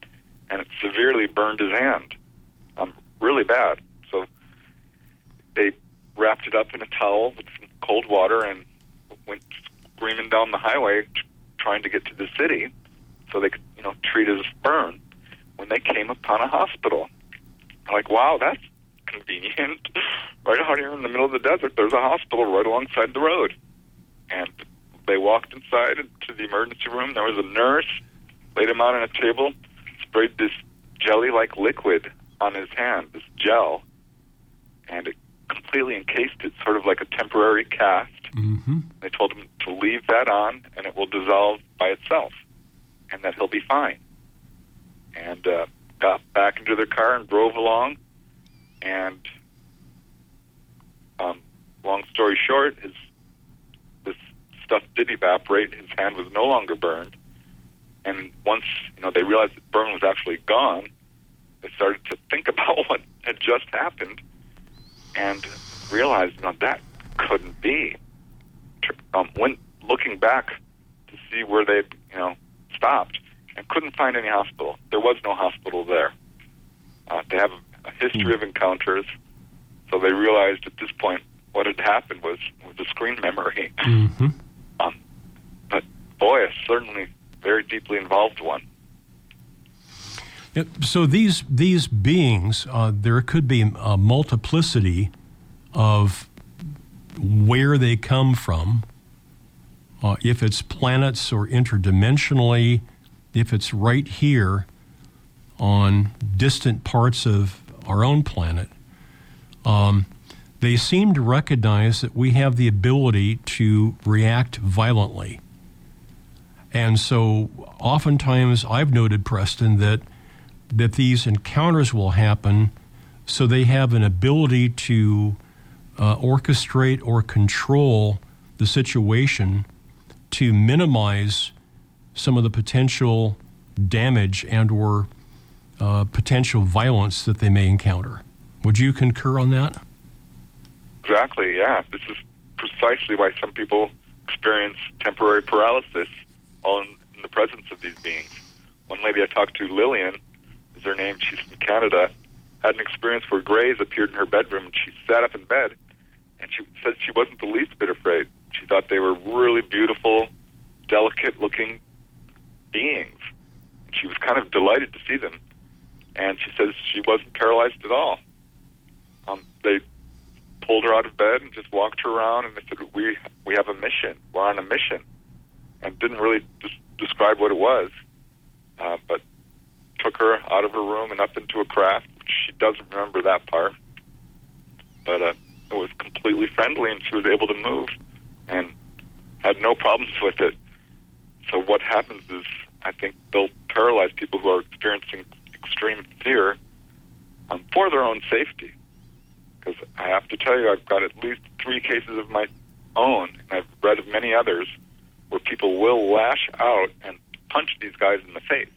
And it severely burned his hand, um, really bad. So they wrapped it up in a towel with some cold water and went screaming down the highway, t- trying to get to the city, so they could, you know, treat his burn. When they came upon a hospital, I'm like, wow, that's convenient. (laughs) right out here in the middle of the desert, there's a hospital right alongside the road. And they walked inside to the emergency room. There was a nurse, laid him out on a table, sprayed this jelly-like liquid on his hand, this gel, and it completely encased it, sort of like a temporary cast. Mm-hmm. They told him to leave that on, and it will dissolve by itself, and that he'll be fine. And uh, got back into their car and drove along. And um, long story short, his stuff did evaporate. His hand was no longer burned. And once you know they realized the burn was actually gone, they started to think (laughs) about what had just happened, and realized, you know, that couldn't be. Um, when looking back to see where they, you know, stopped, and couldn't find any hospital. There was no hospital there. Uh, they have a history of encounters, so they realized at this point what had happened was was a screen memory. Mm-hmm. Boy, a certainly very deeply involved one. So these these beings, uh, there could be a multiplicity of where they come from. Uh, if it's planets or interdimensionally, if it's right here on distant parts of our own planet, um, they seem to recognize that we have the ability to react violently. And so, oftentimes, I've noted, Preston, that that these encounters will happen so they have an ability to uh, orchestrate or control the situation to minimize some of the potential damage and or uh, potential violence that they may encounter. Would you concur on that? Exactly, yeah. This is precisely why some people experience temporary paralysis all in, in the presence of these beings. One lady I talked to, Lillian, is her name, she's from Canada, had an experience where Greys appeared in her bedroom and she sat up in bed and she said she wasn't the least bit afraid. She thought they were really beautiful, delicate looking beings. And she was kind of delighted to see them. And she says she wasn't paralyzed at all. Um, they pulled her out of bed and just walked her around and they said, We we have a mission. We're on a mission. And didn't really des- describe what it was. Uh, but took her out of her room and up into a craft. She doesn't remember that part. But uh, it was completely friendly and she was able to move and had no problems with it. So what happens is I think they'll paralyze people who are experiencing extreme fear um, for their own safety. Because I have to tell you, I've got at least three cases of my own, and I've read of many others, where people will lash out and punch these guys in the face,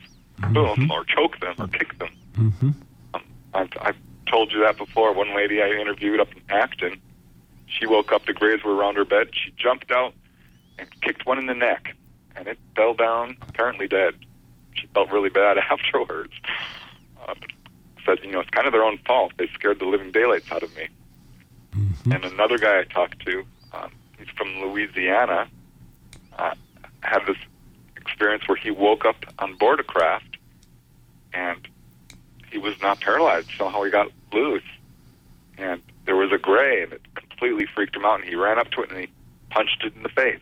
boom, or choke them or kick them. Mm-hmm. Um, I've, I've told you that before. One lady I interviewed up in Acton, she woke up, the grays were around her bed. She jumped out and kicked one in the neck, and it fell down, apparently dead. She felt really bad (laughs) afterwards. Uh, said, you know, it's kind of their own fault. They scared the living daylights out of me. Mm-hmm. And another guy I talked to, um, he's from Louisiana, uh, had this experience where he woke up on board a craft and he was not paralyzed. Somehow he got loose. And there was a gray and it completely freaked him out and he ran up to it and he punched it in the face.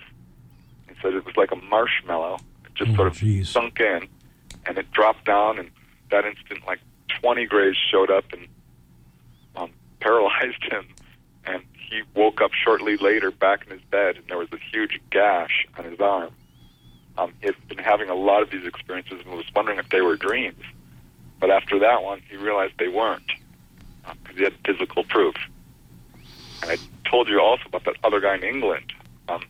He said it was like a marshmallow. It just Oh, sort of geez. sunk in and it dropped down and that instant like 20 grays showed up and um, (laughs) paralyzed him and he woke up shortly later back in his bed and there was a huge gash on his arm. Um, he had been having a lot of these experiences and was wondering if they were dreams. But after that one, he realized they weren't because he had physical proof. And I told you also about that other guy in England um,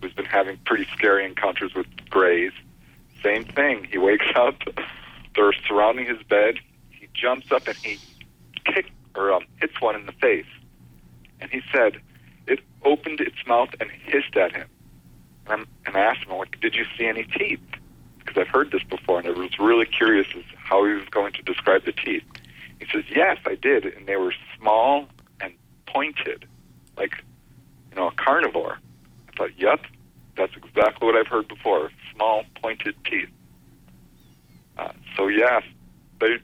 who's been having pretty scary encounters with grays. Same thing. He wakes (laughs) up, they're surrounding his bed. He jumps up and he kicks or um, hits one in the face. And he said it opened its mouth and hissed at him. And, and I asked him, like, did you see any teeth? Because I've heard this before, and I was really curious as how he was going to describe the teeth. He says, yes, I did, and they were small and pointed, like, you know, a carnivore. I thought, yep, that's exactly what I've heard before, small pointed teeth. Uh, so, yes, they,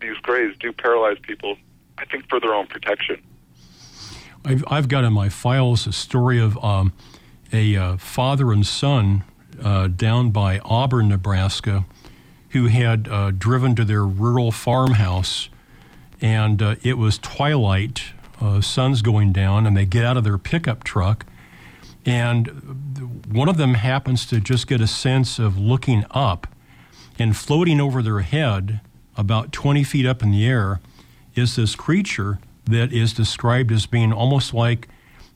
these grays do paralyze people, I think, for their own protection. I've, I've got in my files a story of um, a uh, father and son uh, down by Auburn, Nebraska, who had uh, driven to their rural farmhouse, and uh, it was twilight, uh, sun's going down, and they get out of their pickup truck, and one of them happens to just get a sense of looking up, and floating over their head, about 20 feet up in the air, is this creature that is described as being almost like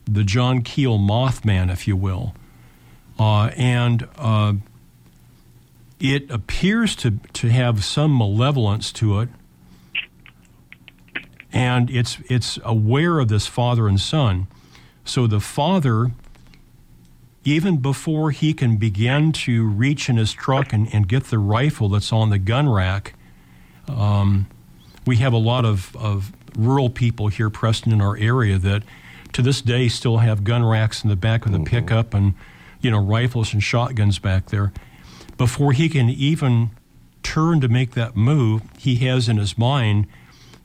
the John Keel Mothman, if you will. Uh, and uh, it appears to, to have some malevolence to it. And it's, it's aware of this father and son. So the father, even before he can begin to reach in his truck and, and get the rifle that's on the gun rack, um, we have a lot of, of rural people here, Preston, in our area that to this day still have gun racks in the back of the pickup and, you know, rifles and shotguns back there. Before he can even turn to make that move, he has in his mind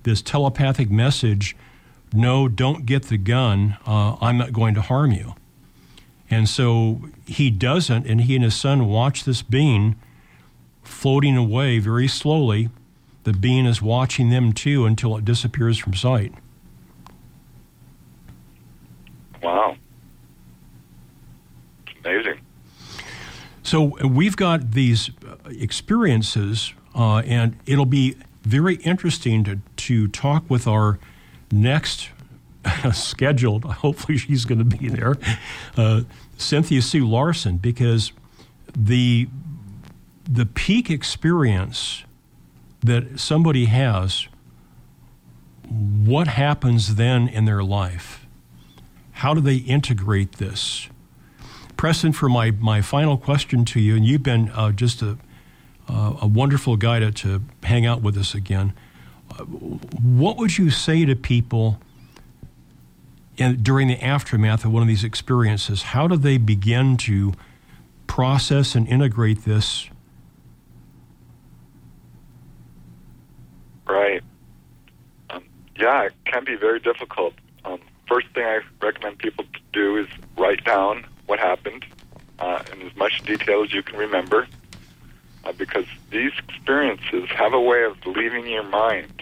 this telepathic message no, don't get the gun. Uh, I'm not going to harm you. And so he doesn't, and he and his son watch this being floating away very slowly. The being is watching them too until it disappears from sight. Wow. It's amazing. So we've got these uh, experiences, uh, and it'll be very interesting to, to talk with our next (laughs) scheduled, hopefully she's going to be there, uh, Cynthia Sue Larson, because the, the peak experience that somebody has, what happens then in their life? How do they integrate this? Preston, for my, my final question to you, and you've been uh, just a, uh, a wonderful guy to, to hang out with us again. What would you say to people in, during the aftermath of one of these experiences? How do they begin to process and integrate this? Right. Um, yeah, it can be very difficult. Um, first thing I recommend people to do is write down what happened uh, in as much detail as you can remember, uh, because these experiences have a way of leaving your mind.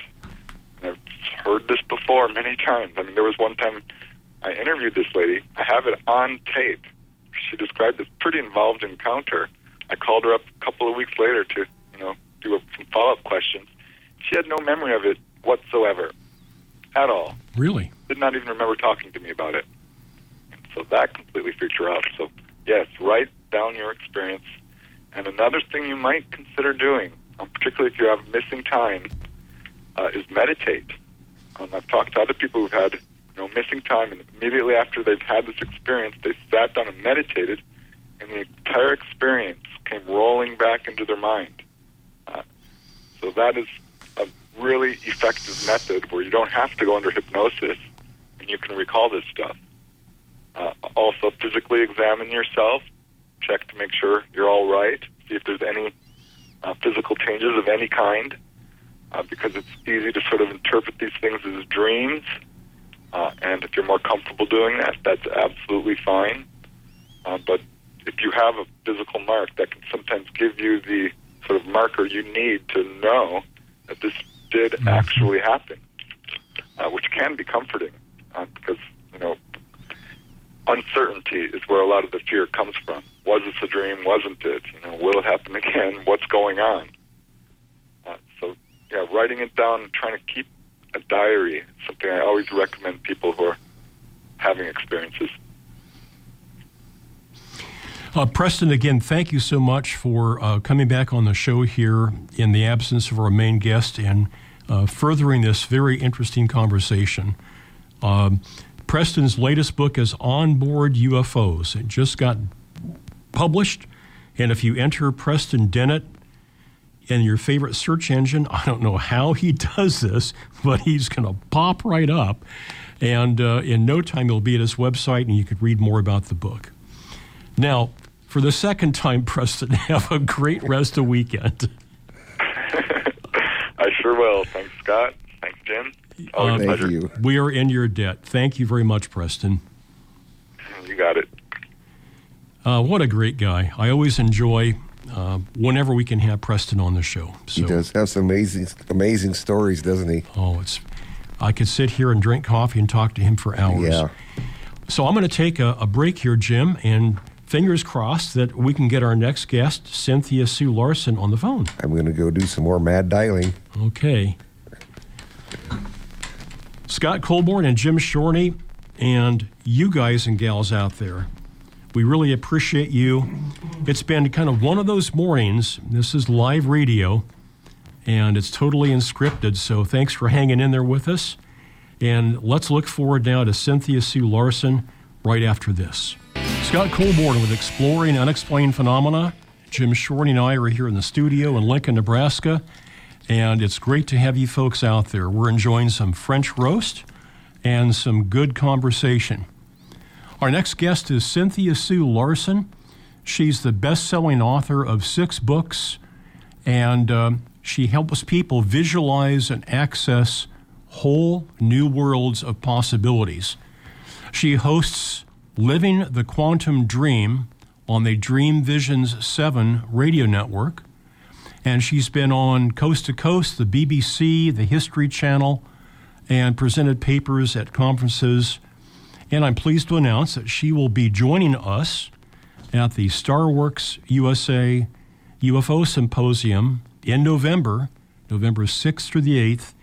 And I've heard this before many times. I mean, there was one time I interviewed this lady. I have it on tape. She described this pretty involved encounter. I called her up a couple of weeks later to, you know, do a, some follow-up questions. She had no memory of it whatsoever, at all. Really? Did not even remember talking to me about it. So that completely freaked her out. So, yes, write down your experience. And another thing you might consider doing, um, particularly if you have missing time, uh, is meditate. Um, I've talked to other people who've had you know missing time, and immediately after they've had this experience, they sat down and meditated, and the entire experience came rolling back into their mind. Uh, so that is really effective method where you don't have to go under hypnosis, and you can recall this stuff. Uh, also, physically examine yourself. Check to make sure you're all right. See if there's any uh, physical changes of any kind, uh, because it's easy to sort of interpret these things as dreams. Uh, and if you're more comfortable doing that, that's absolutely fine. Uh, but if you have a physical mark, that can sometimes give you the sort of marker you need to know that this did actually happen, uh, which can be comforting uh, because you know uncertainty is where a lot of the fear comes from. Was this a dream? Wasn't it? You know, will it happen (laughs) again? What's going on? Uh, so, yeah, writing it down, trying to keep a diary, is something I always recommend people who are having experiences. Uh, Preston, again, thank you so much for uh, coming back on the show here in the absence of our main guest and uh, furthering this very interesting conversation. Um, Preston's latest book is Onboard UFOs. It just got published, and if you enter Preston Dennett in your favorite search engine, I don't know how he (laughs) does this, but he's going to pop right up. And uh, in no time, he'll be at his website, and you could read more about the book. Now, for the second time, (laughs) Preston, have a great rest of weekend. I. Thanks, Scott. Thanks, Jim. Always Uh, a Thank pleasure. you. We are in your debt. Thank you very much, Preston. You got it. Uh, what a great guy. I always enjoy uh, whenever we can have Preston on the show. So, He does have some amazing, amazing stories, doesn't he? Oh, it's. I could sit here and drink coffee and talk to him for hours. Yeah. So I'm going to take a, a break here, Jim, and fingers crossed that we can get our next guest, Cynthia Sue Larson, on the phone. I'm going to go do some more mad dialing. Okay. Scott Colborn and Jim Shorney, and you guys and gals out there, we really appreciate you. It's been kind of one of those mornings. This is live radio, and it's totally unscripted, so thanks for hanging in there with us. And let's look forward now to Cynthia Sue Larson right after this. Scott Colborn with Exploring Unexplained Phenomena. Jim Shorty and I are here in the studio in Lincoln, Nebraska. And it's great to have you folks out there. We're enjoying some French roast and some good conversation. Our next guest is Cynthia Sue Larson. She's the best selling author of six books, and um, she helps people visualize and access whole new worlds of possibilities. She hosts Living the Quantum Dream on the Dream Visions 7 radio network and she's been on Coast to Coast, the BBC, the History Channel, and presented papers at conferences. And I'm pleased to announce that she will be joining us at the Starworks USA UFO Symposium in November November 6th through the 8th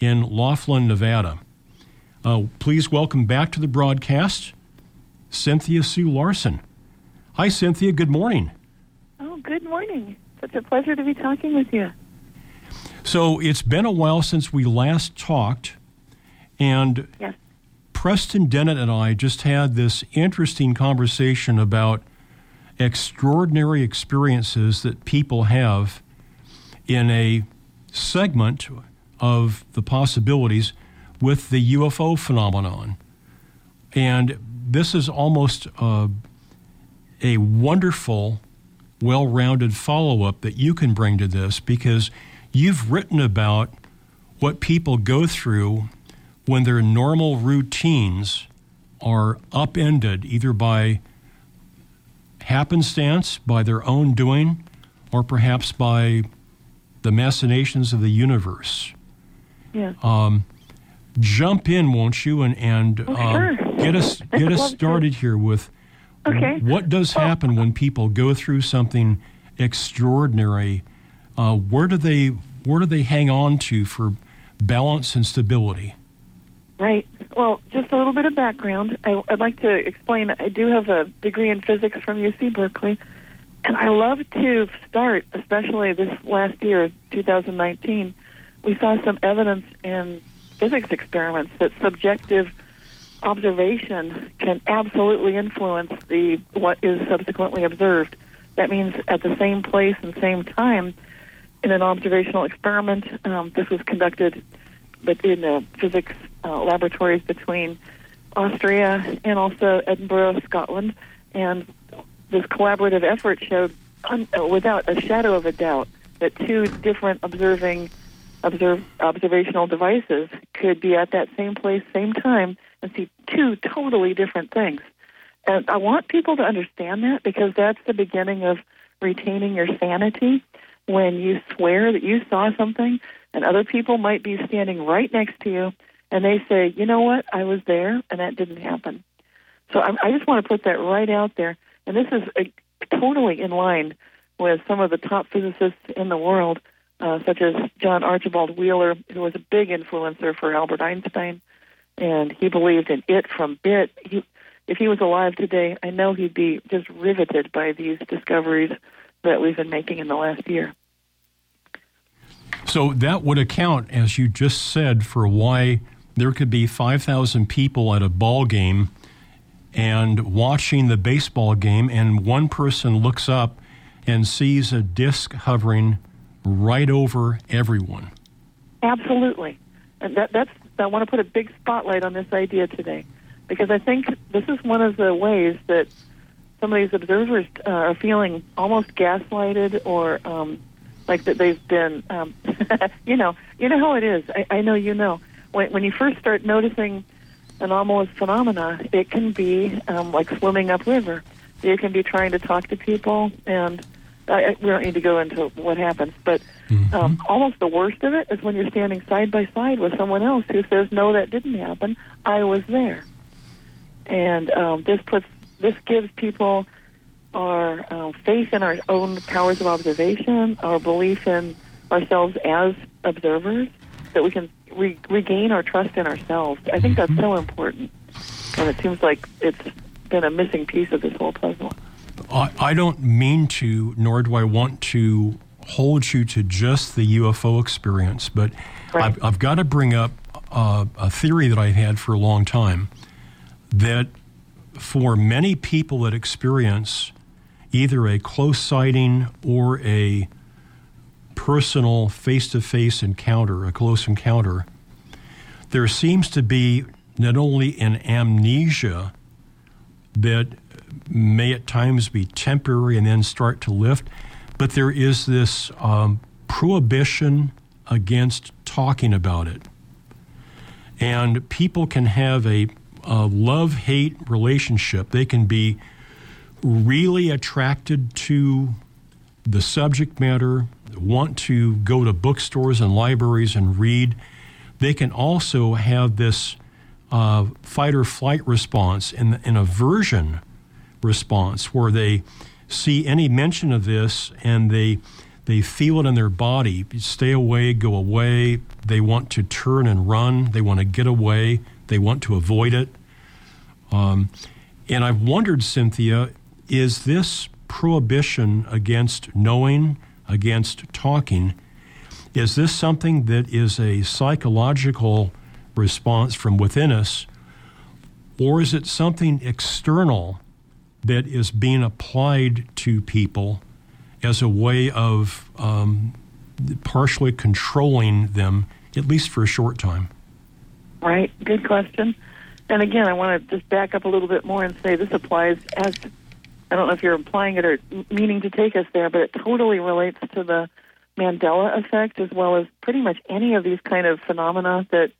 in Laughlin, Nevada. Uh, please welcome back to the broadcast Cynthia Sue Larson. Hi, Cynthia. Good morning. Oh, good morning. Such a pleasure to be talking with you. So it's been a while since we last talked, and Yes. Preston Dennett and I just had this interesting conversation about extraordinary experiences that people have in a segment of the possibilities with the UFO phenomenon. And this is almost uh, a wonderful, well rounded follow up that you can bring to this because you've written about what people go through when their normal routines are upended either by happenstance, by their own doing, or perhaps by the machinations of the universe. Yeah. Jump in, won't you, and and Oh, um, sure. get us get us started here with Okay. what does Well- happen when people go through something extraordinary. Uh, where do they where do they hang on to for balance and stability? Right. Well, just a little bit of background. I, I'd like to explain. I do have a degree in physics from UC Berkeley, and I love to start, especially this last year, 2019. We saw some evidence in physics experiments that subjective observation can absolutely influence the what is subsequently observed. That means at the same place and same time in an observational experiment. Um, this was conducted, but in uh, physics uh, laboratories between Austria and also Edinburgh, Scotland, and this collaborative effort showed, un- uh, without a shadow of a doubt, that two different observing observe, observational devices could be at that same place, same time, and see two totally different things. And I want people to understand that because that's the beginning of retaining your sanity when you swear that you saw something and other people might be standing right next to you and they say, you know what, I was there and that didn't happen. So I, I just want to put that right out there. And this is uh totally in line with some of the top physicists in the world, uh, such as John Archibald Wheeler, who was a big influencer for Albert Einstein. And he believed in it from bit. He, if he was alive today, I know he'd be just riveted by these discoveries that we've been making in the last year. So that would account, as you just said, for why there could be 5,000 people at a ball game and watching the baseball game, and one person looks up and sees a disc hovering right over everyone. Absolutely. And that, that's, I want to put a big spotlight on this idea today because I think this is one of the ways that some of these observers uh, are feeling almost gaslighted or um, like that they've been, um, (laughs) you know, you know how it is. I, I know you know. When, when you first start noticing anomalous phenomena, it can be um, like swimming upriver. You can be trying to talk to people, and I, we don't need to go into what happens, but um, almost the worst of it is when you're standing side by side with someone else who says, "No, that didn't happen. I was there." And um, this puts this gives people our uh, faith in our own powers of observation, our belief in ourselves as observers, that we can re- regain our trust in ourselves. I think that's so important, and it seems like it's been a missing piece of this whole puzzle. I, I don't mean to, nor do I want to hold you to just the UFO experience, but Right. I've, I've got to bring up uh, a theory that I've had for a long time that for many people that experience either a close sighting or a personal face to face encounter, a close encounter, there seems to be not only an amnesia that may at times be temporary and then start to lift, but there is this um, prohibition against talking about it. And people can have a, a love hate relationship. They can be really attracted to the subject matter, want to go to bookstores and libraries and read. They can also have this uh, fight or flight response and an aversion response where they see any mention of this and they they feel it in their body. Stay away, go away. They want to turn and run. They want to get away. They want to avoid it. Um, and I've wondered, Cynthia, is this prohibition against knowing, against talking, is this something that is a psychological response from within us, or is it something external that is being applied to people as a way of um, partially controlling them, at least for a short time? Right. Good question. And again, I want to just back up a little bit more and say this applies as I don't know if you're implying it or meaning to take us there, but it totally relates to the Mandela effect as well as pretty much any of these kind of phenomena that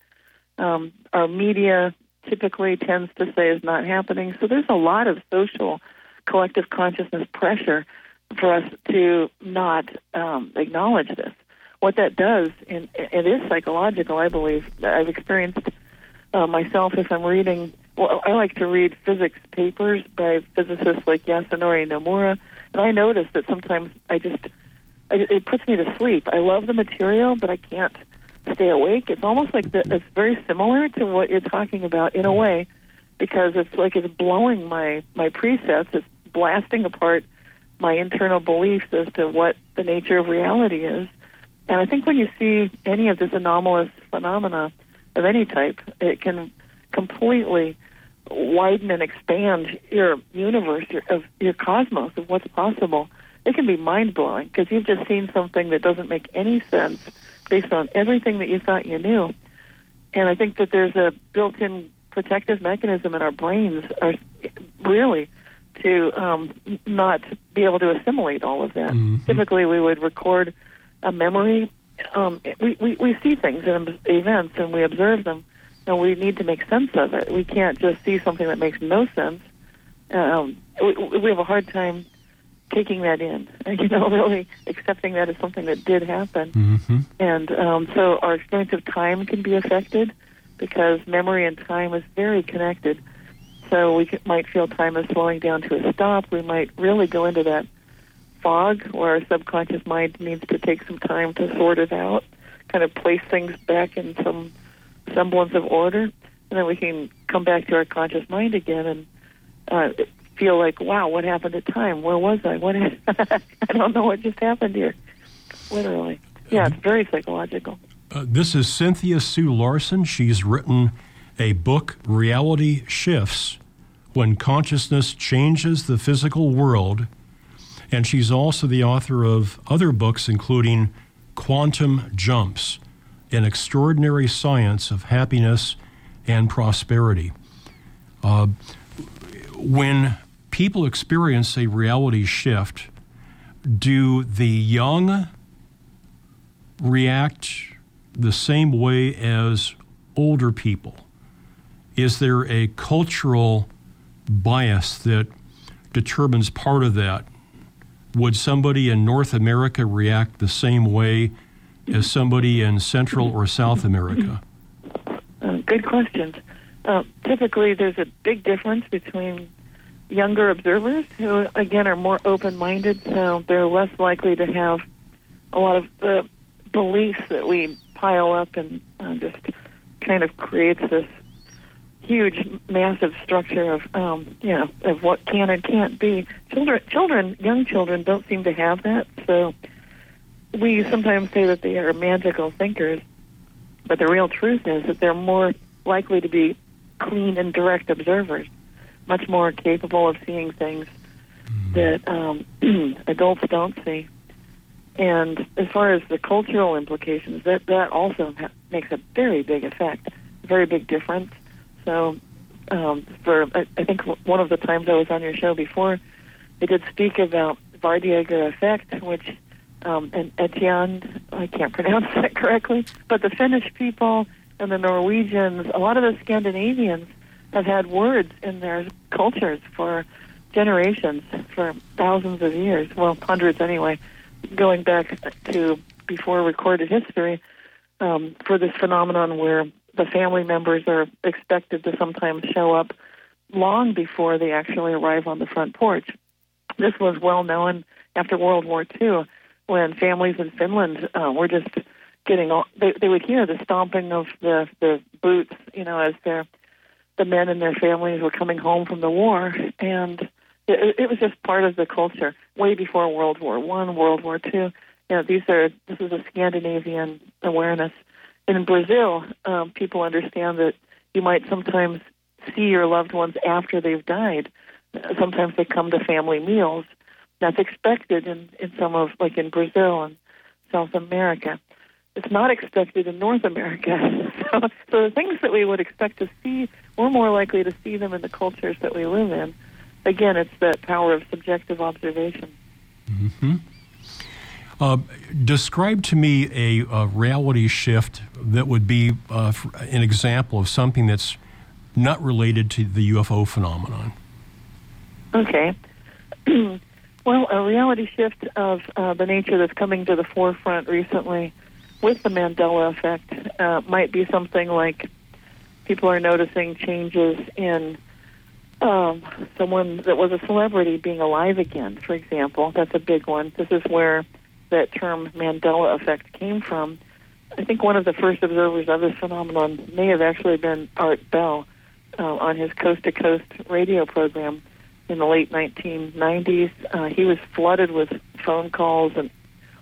um, our media typically tends to say is not happening. So there's a lot of social collective consciousness pressure for us to not um, acknowledge this. What that does, and it is psychological, I believe. I've experienced uh, myself if I'm reading. Well, I like to read physics papers by physicists like Yasunori Nomura, and I notice that sometimes I just it puts me to sleep. I love the material, but I can't stay awake. It's almost like the, it's very similar to what you're talking about in a way, because it's like it's blowing my my presets. It's blasting apart my internal beliefs as to what the nature of reality is. And I think when you see any of this anomalous phenomena of any type, it can completely widen and expand your universe, your, of your cosmos, of what's possible. It can be mind blowing because you've just seen something that doesn't make any sense based on everything that you thought you knew. And I think that there's a built in protective mechanism in our brains, are really to um, not be able to assimilate all of that. Mm-hmm. Typically, we would record a memory. Um, we, we, we see things and events and we observe them, and we need to make sense of it. We can't just see something that makes no sense. Um, we, we have a hard time taking that in, (laughs) you know, really accepting that as something that did happen. Mm-hmm. And um, so our experience of time can be affected because memory and time is very connected. So we might feel time is slowing down to a stop. We might really go into that fog where our subconscious mind needs to take some time to sort it out, kind of place things back in some semblance of order, and then we can come back to our conscious mind again and uh, feel like, wow, what happened at time? Where was I? What? (laughs) I don't know what just happened here. Literally, yeah, it's very psychological. Uh, this is Cynthia Sue Larson. She's written a book, Reality Shifts When Consciousness Changes the Physical World. And she's also the author of other books, including Quantum Jumps An Extraordinary Science of Happiness and Prosperity. Uh, when people experience a reality shift, do the young react the same way as older people? Is there a cultural bias that determines part of that? Would somebody in North America react the same way as somebody in Central or South America? Uh, good questions. Uh, typically, there's a big difference between younger observers who, again, are more open minded, so they're less likely to have a lot of the beliefs that we pile up and uh, just kind of creates this huge, massive structure of um, you know of what can and can't be. Children, children, young children don't seem to have that. So we sometimes say that they are magical thinkers, but the real truth is that they're more likely to be clean and direct observers, much more capable of seeing things mm-hmm. that um, (clears throat) adults don't see. And as far as the cultural implications, that that also ha- makes a very big effect, very big difference. So, um, for I, I think one of the times I was on your show before, they did speak about Vardøger effect, which um, and Etienne, I can't (laughs) pronounce that correctly, but the Finnish people and the Norwegians, a lot of the Scandinavians have had words in their cultures for generations, for thousands of years, well, hundreds anyway, going back to before recorded history, um, for this phenomenon where the family members are expected to sometimes show up long before they actually arrive on the front porch. This was well known after World War II when families in Finland uh, were just getting all, they, they would hear the stomping of the the boots, you know, as their the men and their families were coming home from the war, and it, it was just part of the culture way before World War One, World War Two. You know, these are this is a Scandinavian awareness. And in Brazil, um, people understand that you might sometimes see your loved ones after they've died. Sometimes they come to family meals. That's expected in, in some of, like in Brazil and South America. It's not expected in North America. (laughs) so, so the things that we would expect to see, we're more likely to see them in the cultures that we live in. Again, it's that power of subjective observation. Mm-hmm. Uh, describe to me a, a, reality shift that would be uh, an example of something that's not related to the UFO phenomenon. Okay. (clears throat) well, a reality shift of uh, the nature that's coming to the forefront recently with the Mandela effect uh, might be something like people are noticing changes in um, someone that was a celebrity being alive again, for example. That's a big one. This is where that term Mandela effect came from. I think one of the first observers of this phenomenon may have actually been Art Bell uh, on his Coast to Coast radio program in the late 1990s. Uh, he was flooded with phone calls and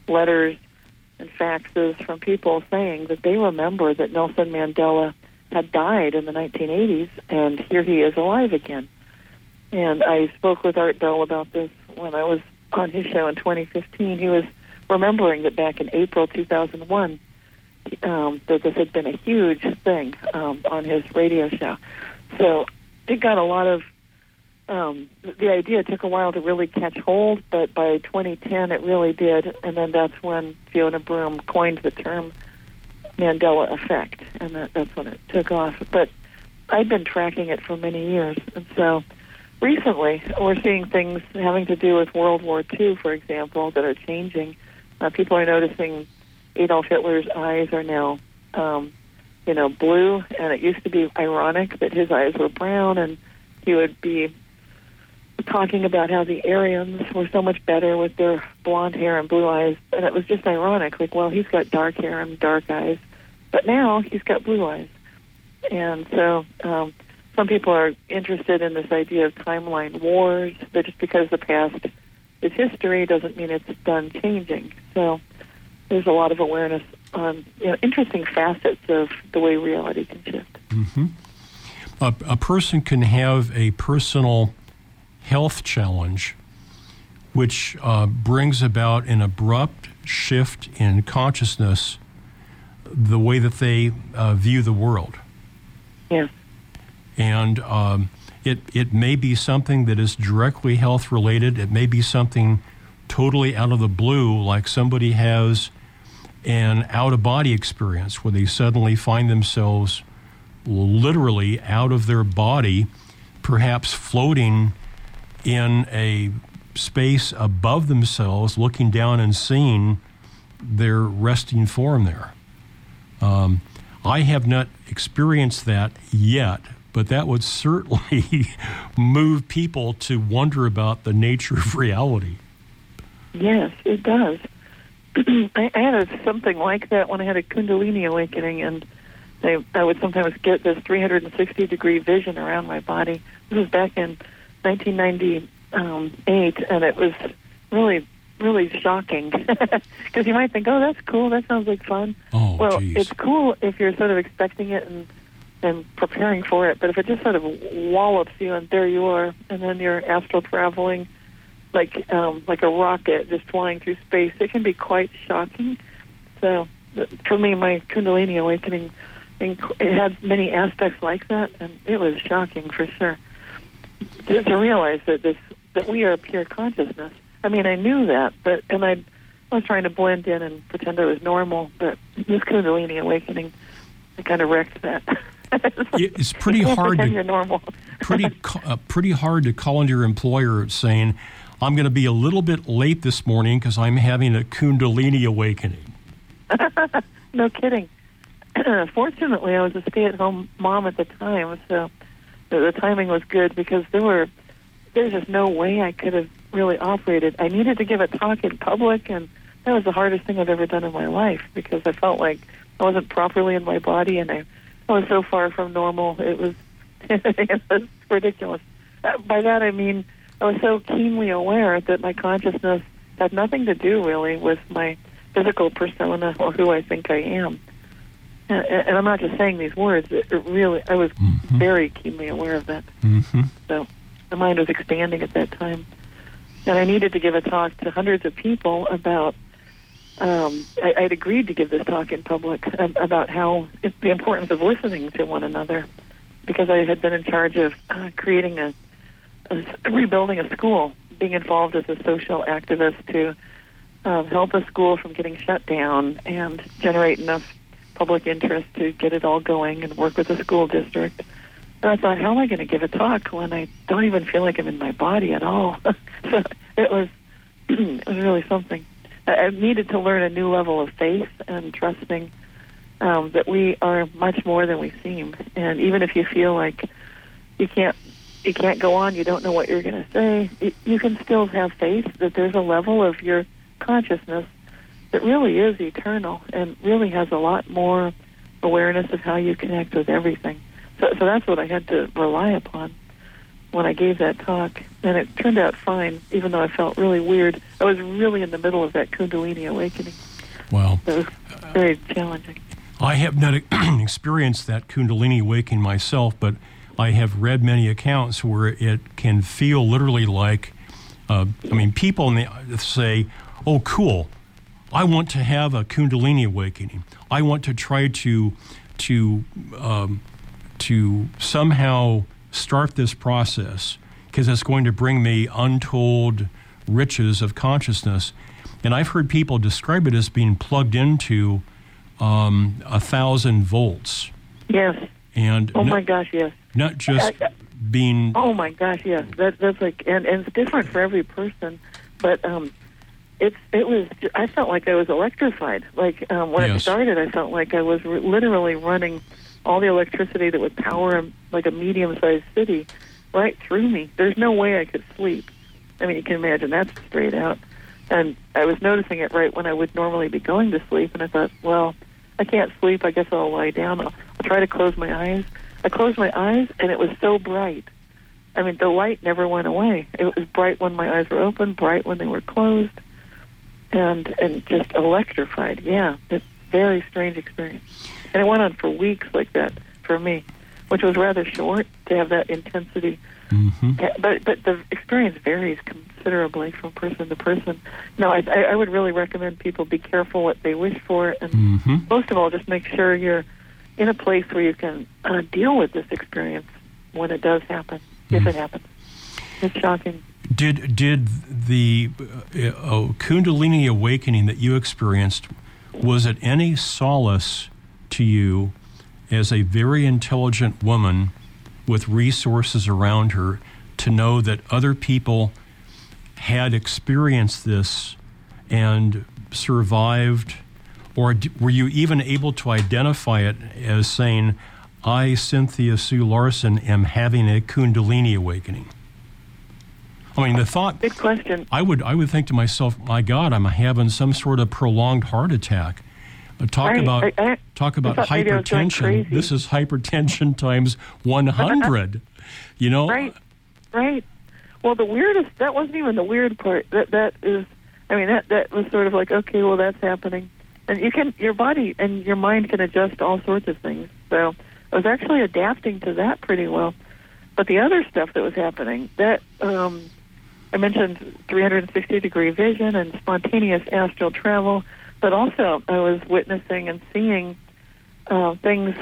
letters and faxes from people saying that they remember that Nelson Mandela had died in the 1980s, and here he is alive again. And I spoke with Art Bell about this when I was on his show in 2015. He was remembering that back in April 2001, um, that this had been a huge thing um, on his radio show. So it got a lot of. Um, the idea took a while to really catch hold, but by 2010 it really did, and then that's when Fiona Broome coined the term Mandela effect, and that, that's when it took off. But I've been tracking it for many years, and so recently we're seeing things having to do with World War II, for example, that are changing. Uh, people are noticing Adolf Hitler's eyes are now, um, you know, blue, and it used to be ironic that his eyes were brown, and he would be talking about how the Aryans were so much better with their blonde hair and blue eyes, and it was just ironic. Like, well, he's got dark hair and dark eyes, but now he's got blue eyes, and so um, some people are interested in this idea of timeline wars. That just because the past is history doesn't mean it's done changing. So there's a lot of awareness on you know, interesting facets of the way reality can shift. Mm-hmm. A, a person can have a personal health challenge which uh, brings about an abrupt shift in consciousness, the way that they uh, view the world. Yes. And um, it, it may be something that is directly health related. It may be something totally out of the blue, like somebody has an out of body experience where they suddenly find themselves literally out of their body, perhaps floating in a space above themselves, looking down and seeing their resting form there. Um, I have not experienced that yet, but that would certainly (laughs) move people to wonder about the nature of reality. Yes, it does. (clears throat) I, had something like that when I had a Kundalini awakening, and I, I would sometimes get this 360 degree vision around my body. This was back in 1998, and it was really, really shocking (laughs) because you might think, "Oh, that's cool. That sounds like fun." Oh, well, geez. it's cool if you're sort of expecting it and and preparing for it, but if it just sort of wallops you and there you are, and then you're astral traveling like um, like a rocket just flying through space. It can be quite shocking. So for me, my Kundalini awakening, it had many aspects like that, and it was shocking for sure. To, to realize that this that we are pure consciousness. I mean, I knew that, but and I, I was trying to blend in and pretend I was normal. But this Kundalini awakening, I kind of wrecked that. (laughs) it's pretty hard to normal. pretty (laughs) uh, pretty hard to call into your employer saying, "I'm going to be a little bit late this morning because I'm having a Kundalini awakening." (laughs) no kidding. (clears throat) Fortunately, I was a stay-at-home mom at the time, so the, timing was good because there were there's just no way I could have really operated. I needed to give a talk in public, and that was the hardest thing I've ever done in my life because I felt like I wasn't properly in my body and I, I was so far from normal. It was (laughs) it was ridiculous. Uh, by that I mean I was so keenly aware that my consciousness had nothing to do really with my physical persona or who I think I am. And, and I'm not just saying these words. It, it really, I was Mhm. very keenly aware of that. hmm So my mind was expanding at that time. And I needed to give a talk to hundreds of people about. Um, I, I'd agreed to give this talk in public um, about how it's the importance of listening to one another, because I had been in charge of uh, creating a, a rebuilding a school, being involved as a social activist to um, help a school from getting shut down and generate enough public interest to get it all going and work with the school district. And I thought, how am I going to give a talk when I don't even feel like I'm in my body at all? (laughs) so it was (clears throat) it was really something. I needed to learn a new level of faith and trusting um, that we are much more than we seem. And even if you feel like you can't you can't go on, you don't know what you're going to say, y- you can still have faith that there's a level of your consciousness that really is eternal and really has a lot more awareness of how you connect with everything. So, so that's what I had to rely upon when I gave that talk, and it turned out fine, even though I felt really weird. I was really in the middle of that Kundalini awakening. Wow. So it was very challenging. I have not (clears throat) experienced that Kundalini awakening myself, but I have read many accounts where it can feel literally like, uh, I mean, people may say, oh, cool, I want to have a Kundalini awakening. I want to try to, to, um, to somehow start this process because it's going to bring me untold riches of consciousness. And I've heard people describe it as being plugged into um, a thousand volts, Yes. and Oh not, my gosh, yes. not just being. Oh my gosh, yes. That that's like, and, and it's different for every person, but um, it's it was. I felt like I was electrified. Like um, when it started, I felt like I was r- literally running all the electricity that would power a, like a medium-sized city right through me. There's no way I could sleep. I mean, you can imagine that's straight out. And I was noticing it right when I would normally be going to sleep, and I thought, well, I can't sleep. I guess I'll lie down. I'll, I'll try to close my eyes. I closed my eyes, and it was so bright. I mean, the light never went away. It was bright when my eyes were open, bright when they were closed, and and just electrified. Yeah, it's a very strange experience, and it went on for weeks like that for me, which was rather short to have that intensity. Mhm. Yeah, but but the experience varies considerably from person to person. No, I I I would really recommend people be careful what they wish for, and Mhm. most of all, just make sure you're in a place where you can uh, deal with this experience when it does happen, if it happens. It's shocking. Did did the uh, uh, Kundalini awakening that you experienced was it any solace to you as a very intelligent woman with resources around her to know that other people had experienced this and survived? Or were you even able to identify it as saying I Cynthia Sue Larson am having a Kundalini awakening I mean, the thought Good question. I would I would think to myself, my God, I'm having some sort of prolonged heart attack. Uh, talk Right. about I- I- talk about thought maybe I was going hypertension. This is hypertension times 100. (laughs) you know, Right, right. Well, the weirdest that wasn't even the weird part. That that is, I mean, that that was sort of like, okay, well, that's happening, and you can your body and your mind can adjust all sorts of things. So I was actually adapting to that pretty well. But the other stuff that was happening, that um, I mentioned 360 degree vision and spontaneous astral travel, but also I was witnessing and seeing uh, things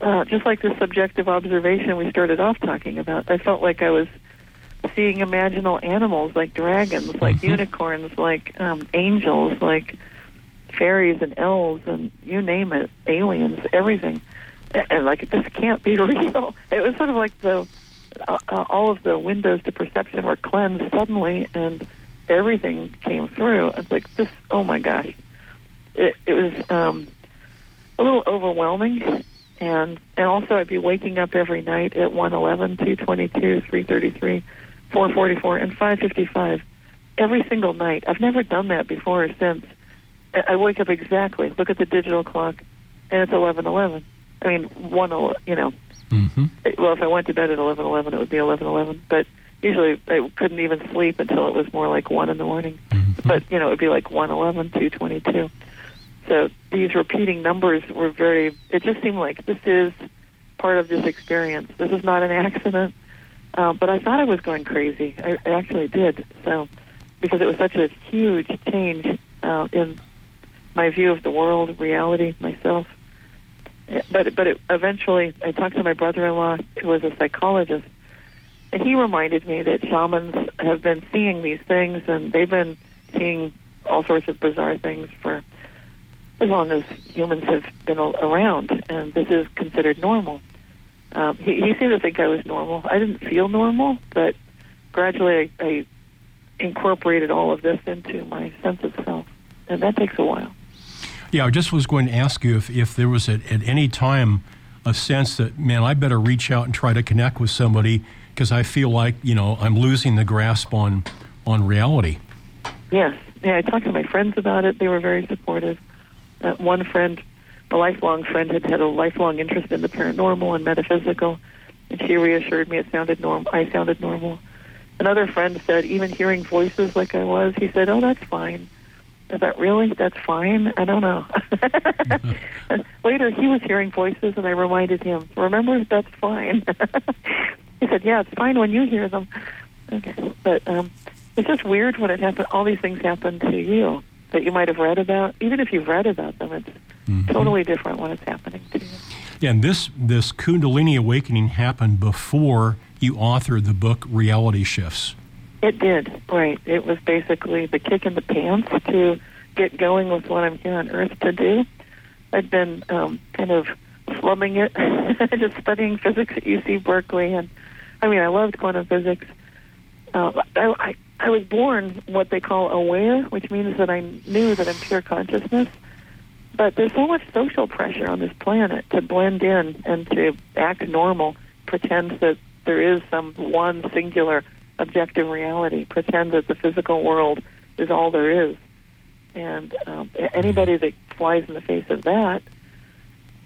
uh, just like the subjective observation we started off talking about. I felt like I was seeing imaginal animals like dragons, like Mhm. unicorns, like um, angels, like fairies and elves, and you name it, aliens, everything. And, and like this can't be (laughs) real. It was sort of like the uh, all of the windows to perception were cleansed suddenly, and everything came through. It's like this. Oh my gosh! It, it was um, a little overwhelming, and and also I'd be waking up every night at one eleven, two twenty two, three thirty three, four forty four, and five fifty five every single night. I've never done that before or since. I wake up exactly. Look at the digital clock, and it's eleven eleven. I mean, one. You know, hmm well, if I went to bed at eleven eleven, it would be eleven eleven. But usually, I couldn't even sleep until it was more like one in the morning. But you know, it would be like one eleven, two twenty two. So these repeating numbers were very. It just seemed like this is part of this experience. This is not an accident. Uh, but I thought I was going crazy. I, I actually did. So because it was such a huge change uh, in my view of the world, reality, myself. But but it, eventually, I talked to my brother-in-law, who was a psychologist, and he reminded me that shamans have been seeing these things, and they've been seeing all sorts of bizarre things for as long as humans have been around, and this is considered normal. Um, he, he seemed to think I was normal. I didn't feel normal, but gradually I, I incorporated all of this into my sense of self, and that takes a while. Yeah, I just was going to ask you if, if there was at, at any time a sense that, man, I better reach out and try to connect with somebody because I feel like, you know, I'm losing the grasp on, on reality. Yes. Yeah, I talked to my friends about it. They were very supportive. Uh, one friend, a lifelong friend, had had a lifelong interest in the paranormal and metaphysical, and she reassured me it sounded normal. I sounded normal. Another friend said, even hearing voices like I was, he said, "Oh, that's fine." I that really? That's fine? I don't know. (laughs) Later, he was hearing voices, and I reminded him, remember, that's fine. (laughs) he said, yeah, it's fine when you hear them. Okay. But um, it's just weird when it happens. All these things happen to you that you might have read about. Even if you've read about them, it's totally different when it's happening to you. Yeah, and this, this Kundalini awakening happened before you authored the book Reality Shifts. It did, right. It was basically the kick in the pants to get going with what I'm here on Earth to do. I'd been um, kind of slumming it, (laughs) just studying physics at UC Berkeley, and I mean, I loved quantum physics. Uh, I, I, I was born what they call aware, which means that I knew that I'm pure consciousness. But there's so much social pressure on this planet to blend in and to act normal, pretend that there is some one singular objective reality, pretend that the physical world is all there is. And um, anybody that flies in the face of that,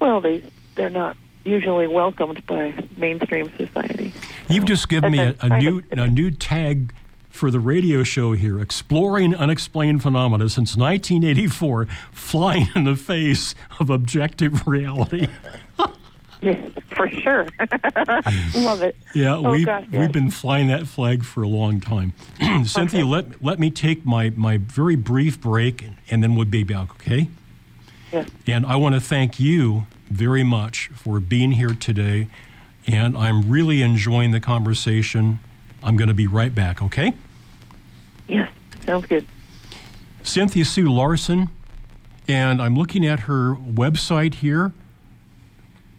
well, they they're not usually welcomed by mainstream society. You've just given me a, a new, a new tag for the radio show here, Exploring Unexplained Phenomena since 1984, flying in the face of objective reality. (laughs) Yeah, (laughs) for sure. (laughs) Love it. Yeah, Oh, we've, gosh, we've been flying that flag for a long time. (clears throat) Cynthia, let, let me take my, my very brief break and then we'll be back, okay? Yes. And I want to thank you very much for being here today. And I'm really enjoying the conversation. I'm going to be right back, okay? Yes. Sounds good. Cynthia Sue Larson, and I'm looking at her website here,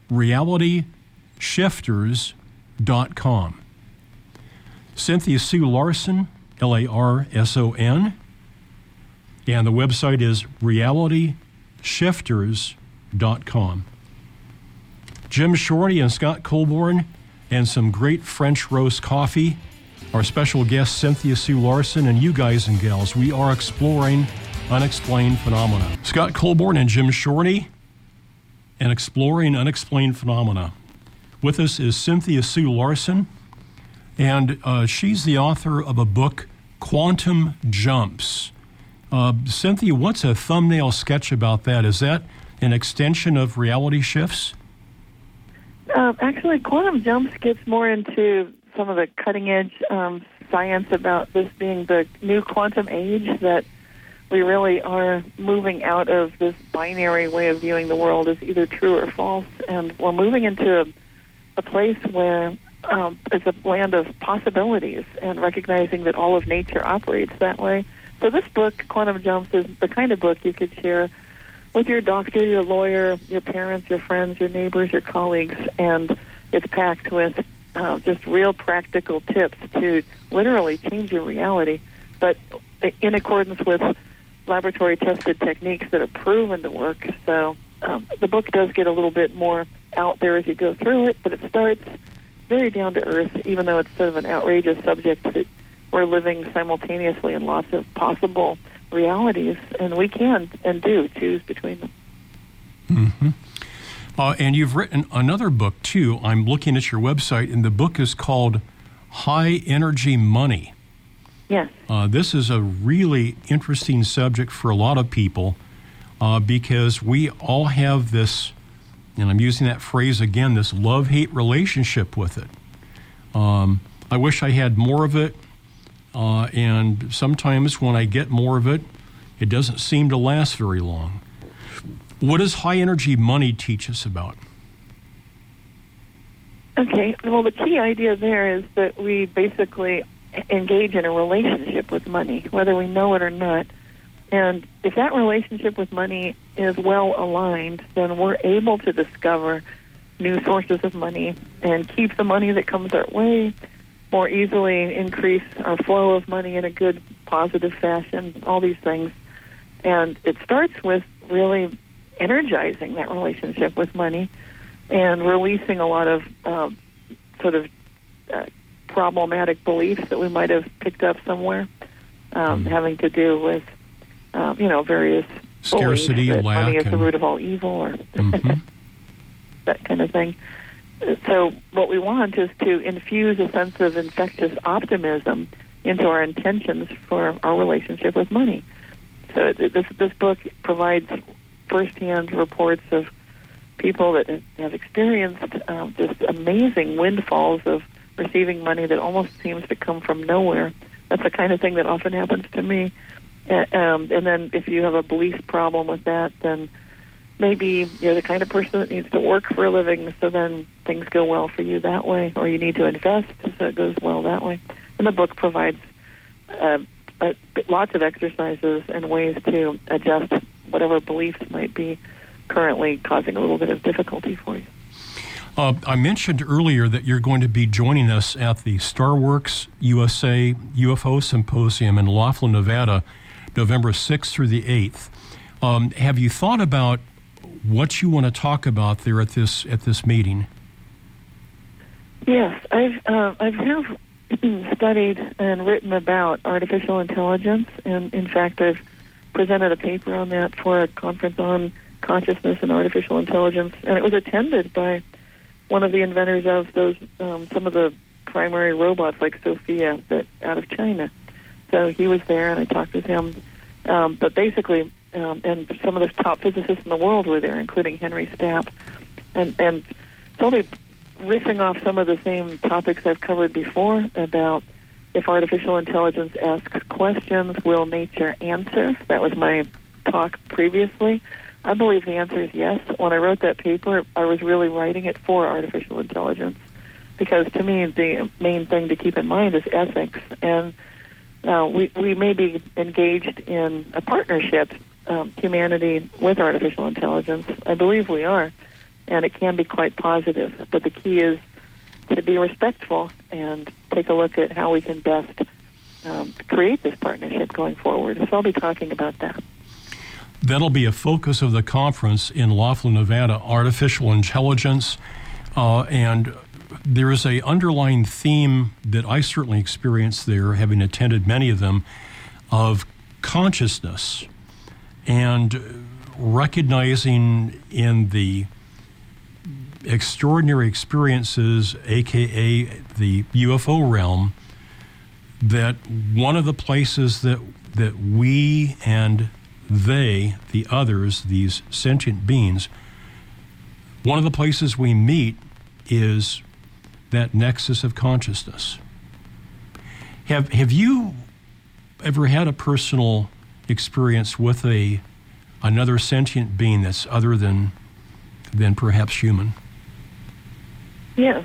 realityshifters.com. Cynthia Sue Larson, L A R S O N, and the website is realityshifters.com. Jim Shorty and Scott Colborn, and some great French roast coffee. Our special guest, Cynthia Sue Larson, and you guys and gals. We are exploring unexplained phenomena. Scott Colborn and Jim Shorty, and exploring unexplained phenomena. With us is Cynthia Sue Larson, and uh, she's the author of a book, Quantum Jumps. Uh, Cynthia, what's a thumbnail sketch about that? Is that an extension of reality shifts? Um, actually, quantum jumps gets more into some of the cutting edge um, science about this being the new quantum age that we really are moving out of this binary way of viewing the world as either true or false, and we're moving into a, a place where um, it's a land of possibilities and recognizing that all of nature operates that way. So this book, Quantum Jumps, is the kind of book you could share with your doctor, your lawyer, your parents, your friends, your neighbors, your colleagues, and it's packed with uh, just real practical tips to literally change your reality, but in accordance with laboratory tested techniques that are proven to work. So um, the book does get a little bit more out there as you go through it, but it starts very down to earth, even though it's sort of an outrageous subject that we're living simultaneously in lots of possible realities, and we can and do choose between them. Mm-hmm. Uh, and you've written another book too. I'm looking at your website, and the book is called High Energy Money. Yes. Uh, this is a really interesting subject for a lot of people uh, because we all have this, and I'm using that phrase again, this love hate relationship with it. Um, I wish I had more of it, uh, and sometimes when I get more of it, it doesn't seem to last very long. What does high energy money teach us about? Okay, well, the key idea there is that we basically engage in a relationship with money, whether we know it or not. And if that relationship with money is well aligned, then we're able to discover new sources of money and keep the money that comes our way more easily, increase our flow of money in a good, positive fashion, all these things. And it starts with really energizing that relationship with money and releasing a lot of uh, sort of uh, problematic beliefs that we might have picked up somewhere, um, mm-hmm. having to do with, um, you know, various scarcity, that lack, money is the root of all evil, or mm-hmm. (laughs) that kind of thing. So, what we want is to infuse a sense of infectious optimism into our intentions for our relationship with money. So, this this book provides firsthand reports of people that have experienced um, just amazing windfalls of receiving money that almost seems to come from nowhere. That's the kind of thing that often happens to me. Um, and then if you have a belief problem with that, then maybe you're the kind of person that needs to work for a living, so then things go well for you that way, or you need to invest so it goes well that way. And the book provides uh, uh, lots of exercises and ways to adjust whatever beliefs might be currently causing a little bit of difficulty for you. Uh, I mentioned earlier that you're going to be joining us at the Starworks USA UFO Symposium in Laughlin, Nevada, November 6th through the 8th. Um, have you thought about what you want to talk about there at this at this meeting? Yes, I've uh, I have (clears throat) studied and written about artificial intelligence, and in fact, I've presented a paper on that for a conference on consciousness and artificial intelligence, and it was attended by one of the inventors of those um, some of the primary robots like Sophia that out of China. So he was there, and I talked with him. Um, but basically, um, and some of the top physicists in the world were there, including Henry Stapp, and and totally riffing off some of the same topics I've covered before about if artificial intelligence asks questions, will nature answer? That was my talk previously. I believe the answer is yes. When I wrote that paper, I was really writing it for artificial intelligence because to me, the main thing to keep in mind is ethics. And uh, we, we may be engaged in a partnership, um, humanity with artificial intelligence. I believe we are. And it can be quite positive. But the key is to be respectful and take a look at how we can best um, create this partnership going forward. So I'll be talking about that. That'll be a focus of the conference in Laughlin, Nevada, artificial intelligence. Uh, and there is a underlying theme that I certainly experienced there, having attended many of them, of consciousness and recognizing in the extraordinary experiences, aka the UFO realm, that one of the places that that we and they, the others, these sentient beings, one of the places we meet is that nexus of consciousness. Have, have you ever had a personal experience with a another sentient being that's other than than perhaps human? Yeah.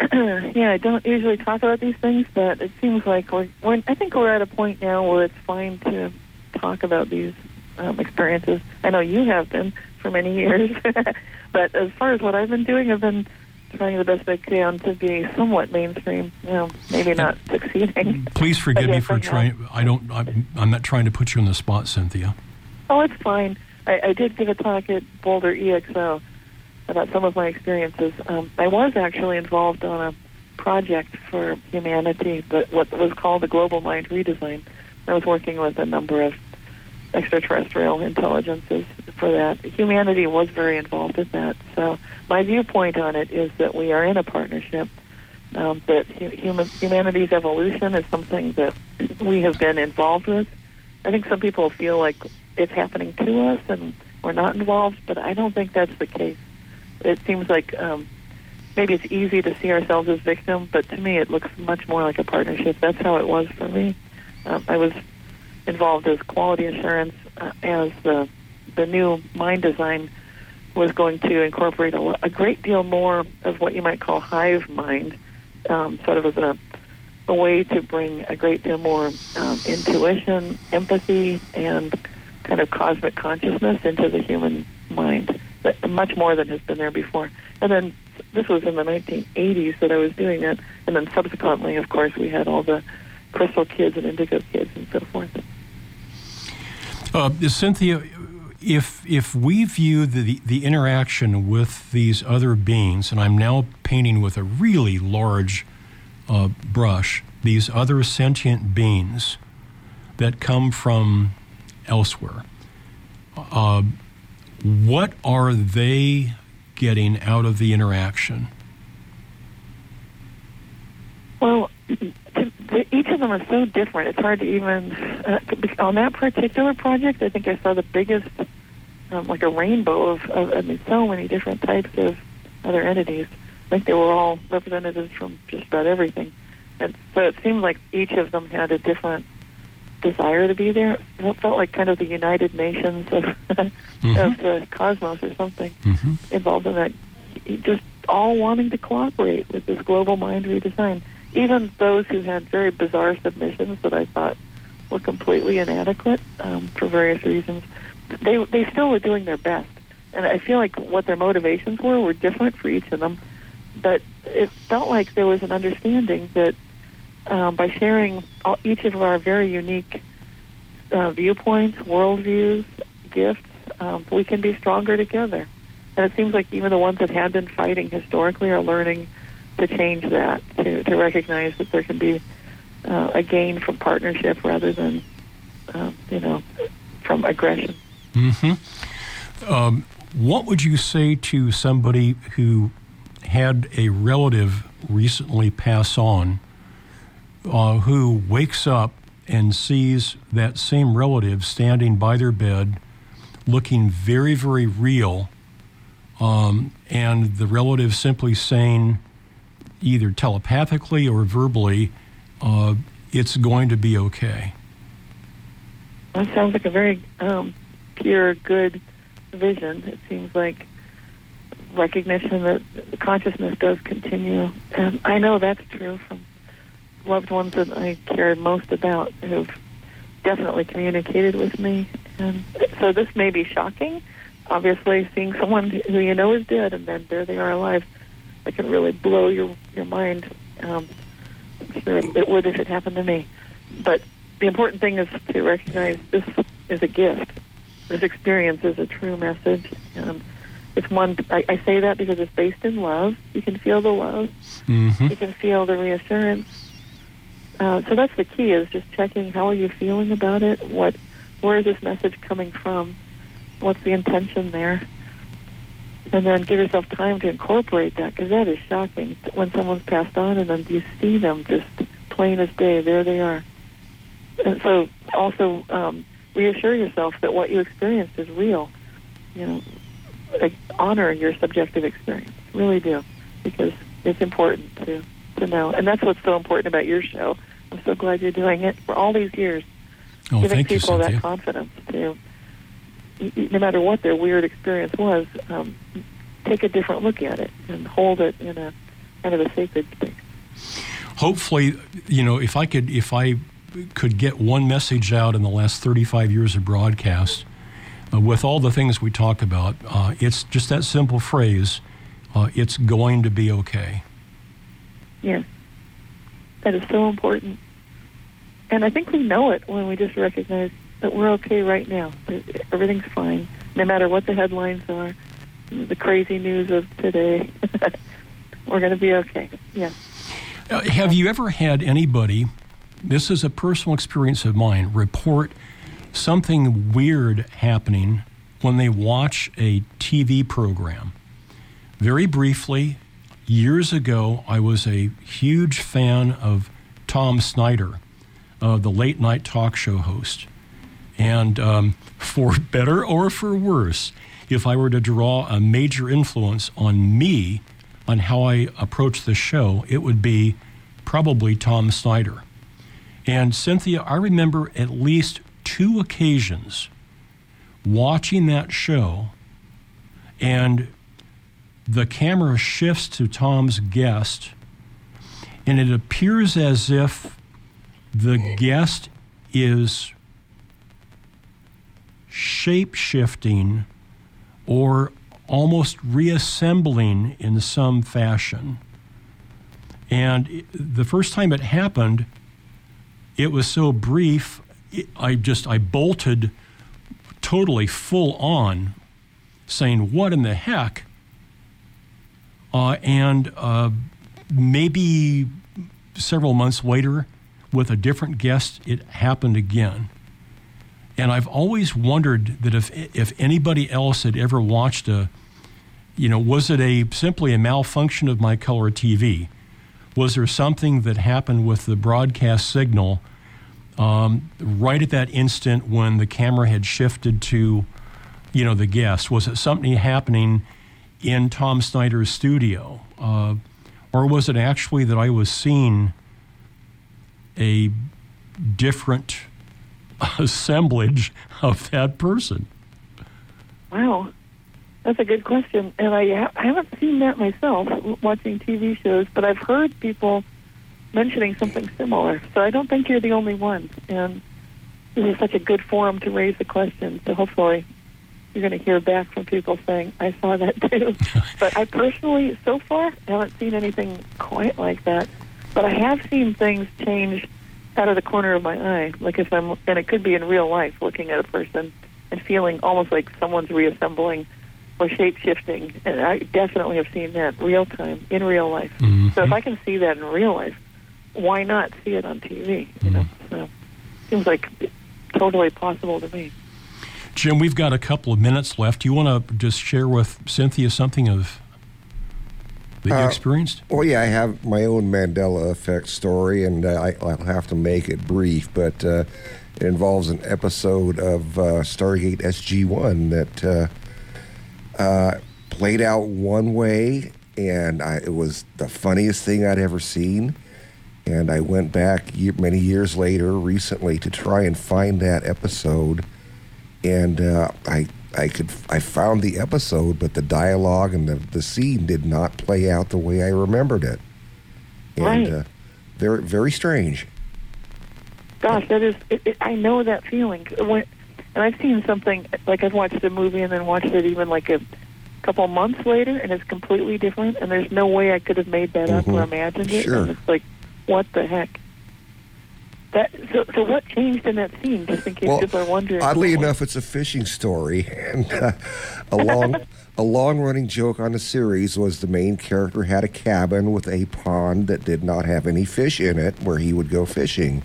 (clears throat) yeah, I don't usually talk about these things, but it seems like we're, we're I think we're at a point now where it's fine to talk about these um, experiences. I know you have been for many years, (laughs) but as far as what I've been doing, I've been trying the best I can to be somewhat mainstream. You know, maybe not succeeding. Please (laughs) forgive me for trying. I don't. I'm, I'm, not trying to put you on the spot, Cynthia. Oh, it's fine. I, I did give a talk at Boulder EXO about some of my experiences. Um, I was actually involved on a project for humanity, but what was called the Global Mind Redesign. I was working with a number of extraterrestrial intelligences for that. Humanity was very involved in that. So my viewpoint on it is that we are in a partnership. Um, that human, humanity's evolution is something that we have been involved with. I think some people feel like it's happening to us and we're not involved, but I don't think that's the case. It seems like um, maybe it's easy to see ourselves as victims, but to me it looks much more like a partnership. That's how it was for me. Um, I was involved as quality assurance uh, as the the new mind design was going to incorporate a, a great deal more of what you might call hive mind, um, sort of as a, a way to bring a great deal more um, intuition, empathy, and kind of cosmic consciousness into the human mind, but much more than has been there before. And then this was in the 1980s that I was doing that, and then subsequently, of course, we had all the crystal kids and indigo kids and so forth. Uh, Cynthia, if if we view the the interaction with these other beings, and I'm now painting with a really large uh, brush, these other sentient beings that come from elsewhere. Uh, what are they getting out of the interaction? Well, each of them are so different. It's hard to even uh, on that particular project. I think I saw the biggest, um, like a rainbow of, of I mean, so many different types of other entities. I think they were all representatives from just about everything, and so it seemed like each of them had a different desire to be there. It felt like kind of the United Nations of (laughs) mm-hmm. of the cosmos or something mm-hmm. involved in that. Just all wanting to cooperate with this global mind redesign. Even those who had very bizarre submissions that I thought were completely inadequate um, for various reasons, they they still were doing their best. And I feel like what their motivations were were different for each of them, but it felt like there was an understanding that um, by sharing all, each of our very unique uh, viewpoints, worldviews, gifts, um, we can be stronger together. And it seems like even the ones that have been fighting historically are learning to change that, to, to recognize that there can be uh, a gain from partnership rather than, uh, you know, from aggression. Mm-hmm. Um, what would you say to somebody who had a relative recently pass on uh, who wakes up and sees that same relative standing by their bed, looking very, very real, um, and the relative simply saying, either telepathically or verbally, uh, it's going to be okay. That sounds like a very um, pure, good vision. It seems like recognition that consciousness does continue. And I know that's true from loved ones that I cared most about who've definitely communicated with me. And so this may be shocking. Obviously, seeing someone who you know is dead and then there they are alive, it can really blow your your mind. Um, sure it would if it happened to me. But the important thing is to recognize this is a gift. This experience is a true message. Um, it's one. I, I say that because it's based in love. You can feel the love. Mm-hmm. You can feel the reassurance uh, so that's the key is just checking how are you feeling about it? What, where is this message coming from? What's the intention there? And then give yourself time to incorporate that because that is shocking when someone's passed on and then you see them just plain as day. There they are. And so also um, reassure yourself that what you experienced is real. You know, like, honor your subjective experience. Really do because it's important to to know. And that's what's so important about your show I'm so glad you're doing it for all these years, oh, giving people that confidence to, no matter what their weird experience was, um, take a different look at it and hold it in a kind of a sacred space. Hopefully, you know, if I could, if I could get one message out in the last 35 years of broadcast, uh, with all the things we talk about, uh, it's just that simple phrase: uh, "It's going to be okay." Yes. That is so important. And I think we know it when we just recognize that we're okay right now. Everything's fine, no matter what the headlines are, the crazy news of today. (laughs) we're going to be okay. Yeah. Uh, have you ever had anybody, this is a personal experience of mine, report something weird happening when they watch a TV program. Very briefly, years ago, I was a huge fan of Tom Snyder, uh, the late night talk show host. And um, for better or for worse, if I were to draw a major influence on me on how I approach the show, it would be probably Tom Snyder. And Cynthia, I remember at least two occasions watching that show, and the camera shifts to Tom's guest, and it appears as if the guest is shape shifting or almost reassembling in some fashion. And the first time it happened, it was so brief, I just I bolted totally full on, saying, "What in the heck?" Uh, and uh, maybe several months later, with a different guest, it happened again. And I've always wondered that if if anybody else had ever watched a, you know, was it a simply a malfunction of my color TV? Was there something that happened with the broadcast signal um, right at that instant when the camera had shifted to, you know, the guest? Was it something happening in Tom Snyder's studio? Uh, or was it actually that I was seeing a different assemblage of that person? Wow. That's a good question, and I, ha- I haven't seen that myself watching TV shows, but I've heard people mentioning something similar. So I don't think you're the only one, and this is such a good forum to raise the question. So hopefully, you're going to hear back from people saying, "I saw that (laughs) too." but I personally, so far, haven't seen anything quite like that. But I have seen things change out of the corner of my eye, like if I'm, and it could be in real life, looking at a person and feeling almost like someone's reassembling or shape shifting. And I definitely have seen that real time in real life. Mm-hmm. So if I can see that in real life, why not see it on TV? You know, so seems like totally possible to me. Jim, we've got a couple of minutes left. Do you want to just share with Cynthia something of that you Uh, experienced? Well, yeah, I have my own Mandela effect story, and uh, I, I'll have to make it brief, but uh, it involves an episode of uh, Stargate SG 1 that uh, uh, played out one way, and I, it was the funniest thing I'd ever seen. And I went back many years later, recently, to try and find that episode. And uh, I, I could, I found the episode, but the dialogue and the, the scene did not play out the way I remembered it. And Right. uh, very, very strange. Gosh, that is. It, it, I know that feeling. When, and I've seen something like I've watched a movie and then watched it even like a couple months later, and it's completely different. And there's no way I could have made that up or Mhm. imagined it. Sure. And it's like, what the heck? That so. So what changed in that scene? Just in case Well, people are wondering. Oddly enough, it's a fishing story, (laughs) and uh, a long, a long-running joke on the series was the main character had a cabin with a pond that did not have any fish in it, where he would go fishing,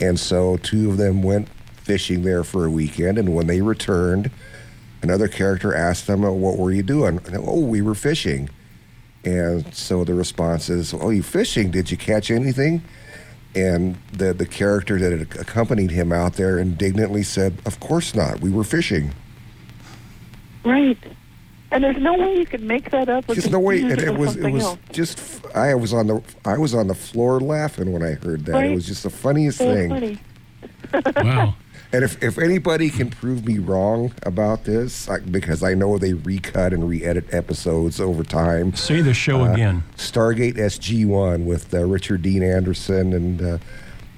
and so two of them went fishing there for a weekend, and when they returned, another character asked them, "Oh, "What were you doing?" And, oh, we were fishing, and so the response is, "Oh, you fishing? Did you catch anything?" And the the character that had accompanied him out there indignantly said, "Of course not. We were fishing. Right. And there's no way you could make that up. or There's no way." confuse And it was it was else. just f- I was on the I was on the floor laughing when I heard that. Right. It was just the funniest So thing. funny. Wow. (laughs) And if, if anybody can prove me wrong about this, I, because I know they recut and re-edit episodes over time, Say the show Uh, again. Stargate SG One with uh, Richard Dean Anderson and uh,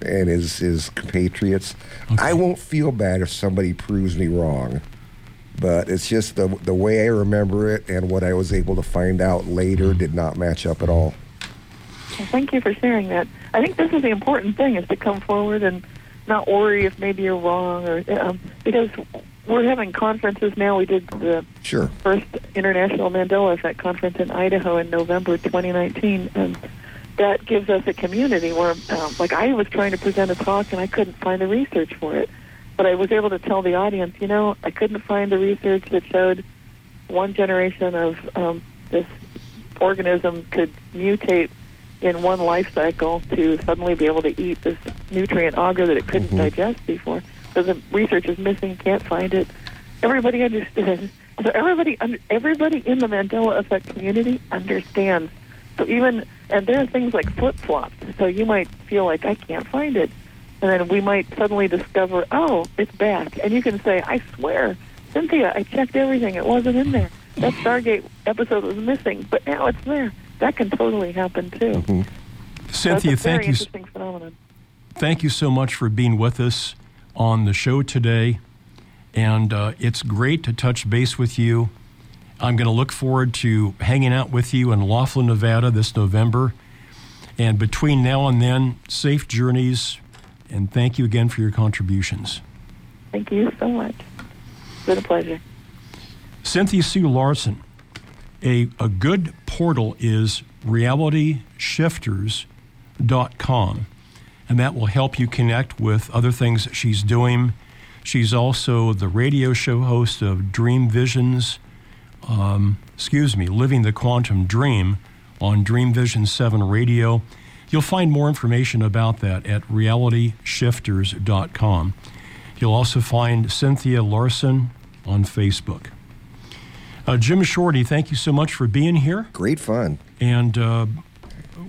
and his his compatriots. I won't feel bad if somebody proves me wrong, but it's just the the way I remember it and what I was able to find out later did not match up at all. Well, thank you for sharing that. I think this is the important thing: is to come forward and not worry if maybe you're wrong, or um, because we're having conferences now. We did the Sure. first International Mandela Effect conference in Idaho in November 2019, and that gives us a community where, um, like, I was trying to present a talk and I couldn't find the research for it, but I was able to tell the audience, you know, I couldn't find the research that showed one generation of um, this organism could mutate in one life cycle to suddenly be able to eat this nutrient agar that it couldn't Mhm. digest before. So the research is missing, can't find it. Everybody understands. So everybody, everybody in the Mandela effect community understands. So even, and there are things like flip flops. So you might feel like I can't find it, and then we might suddenly discover, oh, it's back, and you can say, I swear, Cynthia, I checked everything, it wasn't in there. That Stargate episode was missing, but now it's there. That can totally happen too. So Cynthia, it's a very thank you. phenomenon. Thank you so much for being with us on the show today. And uh, it's great to touch base with you. I'm going to look forward to hanging out with you in Laughlin, Nevada this November. And between now and then, safe journeys. And thank you again for your contributions. Thank you so much. It's been a pleasure. Cynthia Sue Larson, a, a good portal is realityshifters.com, and that will help you connect with other things that she's doing. She's also the radio show host of Dream Visions, um, excuse me, Living the Quantum Dream on Dream Vision 7 Radio. You'll find more information about that at realityshifters.com. You'll also find Cynthia Larson on Facebook. Uh, Jim Shorty, thank you so much for being here. Great fun. And uh,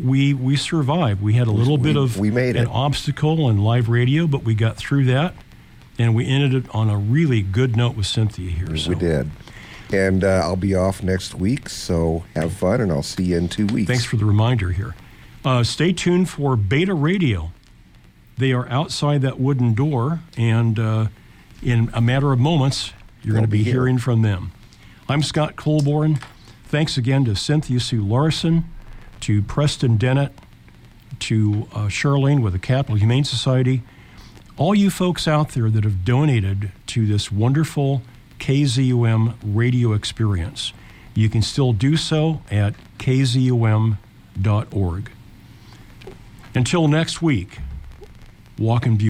we we survived. We had a little bit of we made an it. obstacle in live radio, but we got through that, and we ended it on a really good note with Cynthia here. So We did. And uh, I'll be off next week, so have fun, and I'll see you in two weeks. Thanks for the reminder here. Uh, stay tuned for Beta Radio. They are outside that wooden door, and uh, in a matter of moments, you're going to be be here. hearing from them. I'm Scott Colborn. Thanks again to Cynthia Sue Larson, to Preston Dennett, to uh, Charlene with the Capital Humane Society, all you folks out there that have donated to this wonderful KZUM radio experience. You can still do so at kzum.org. Until next week, walk in beauty.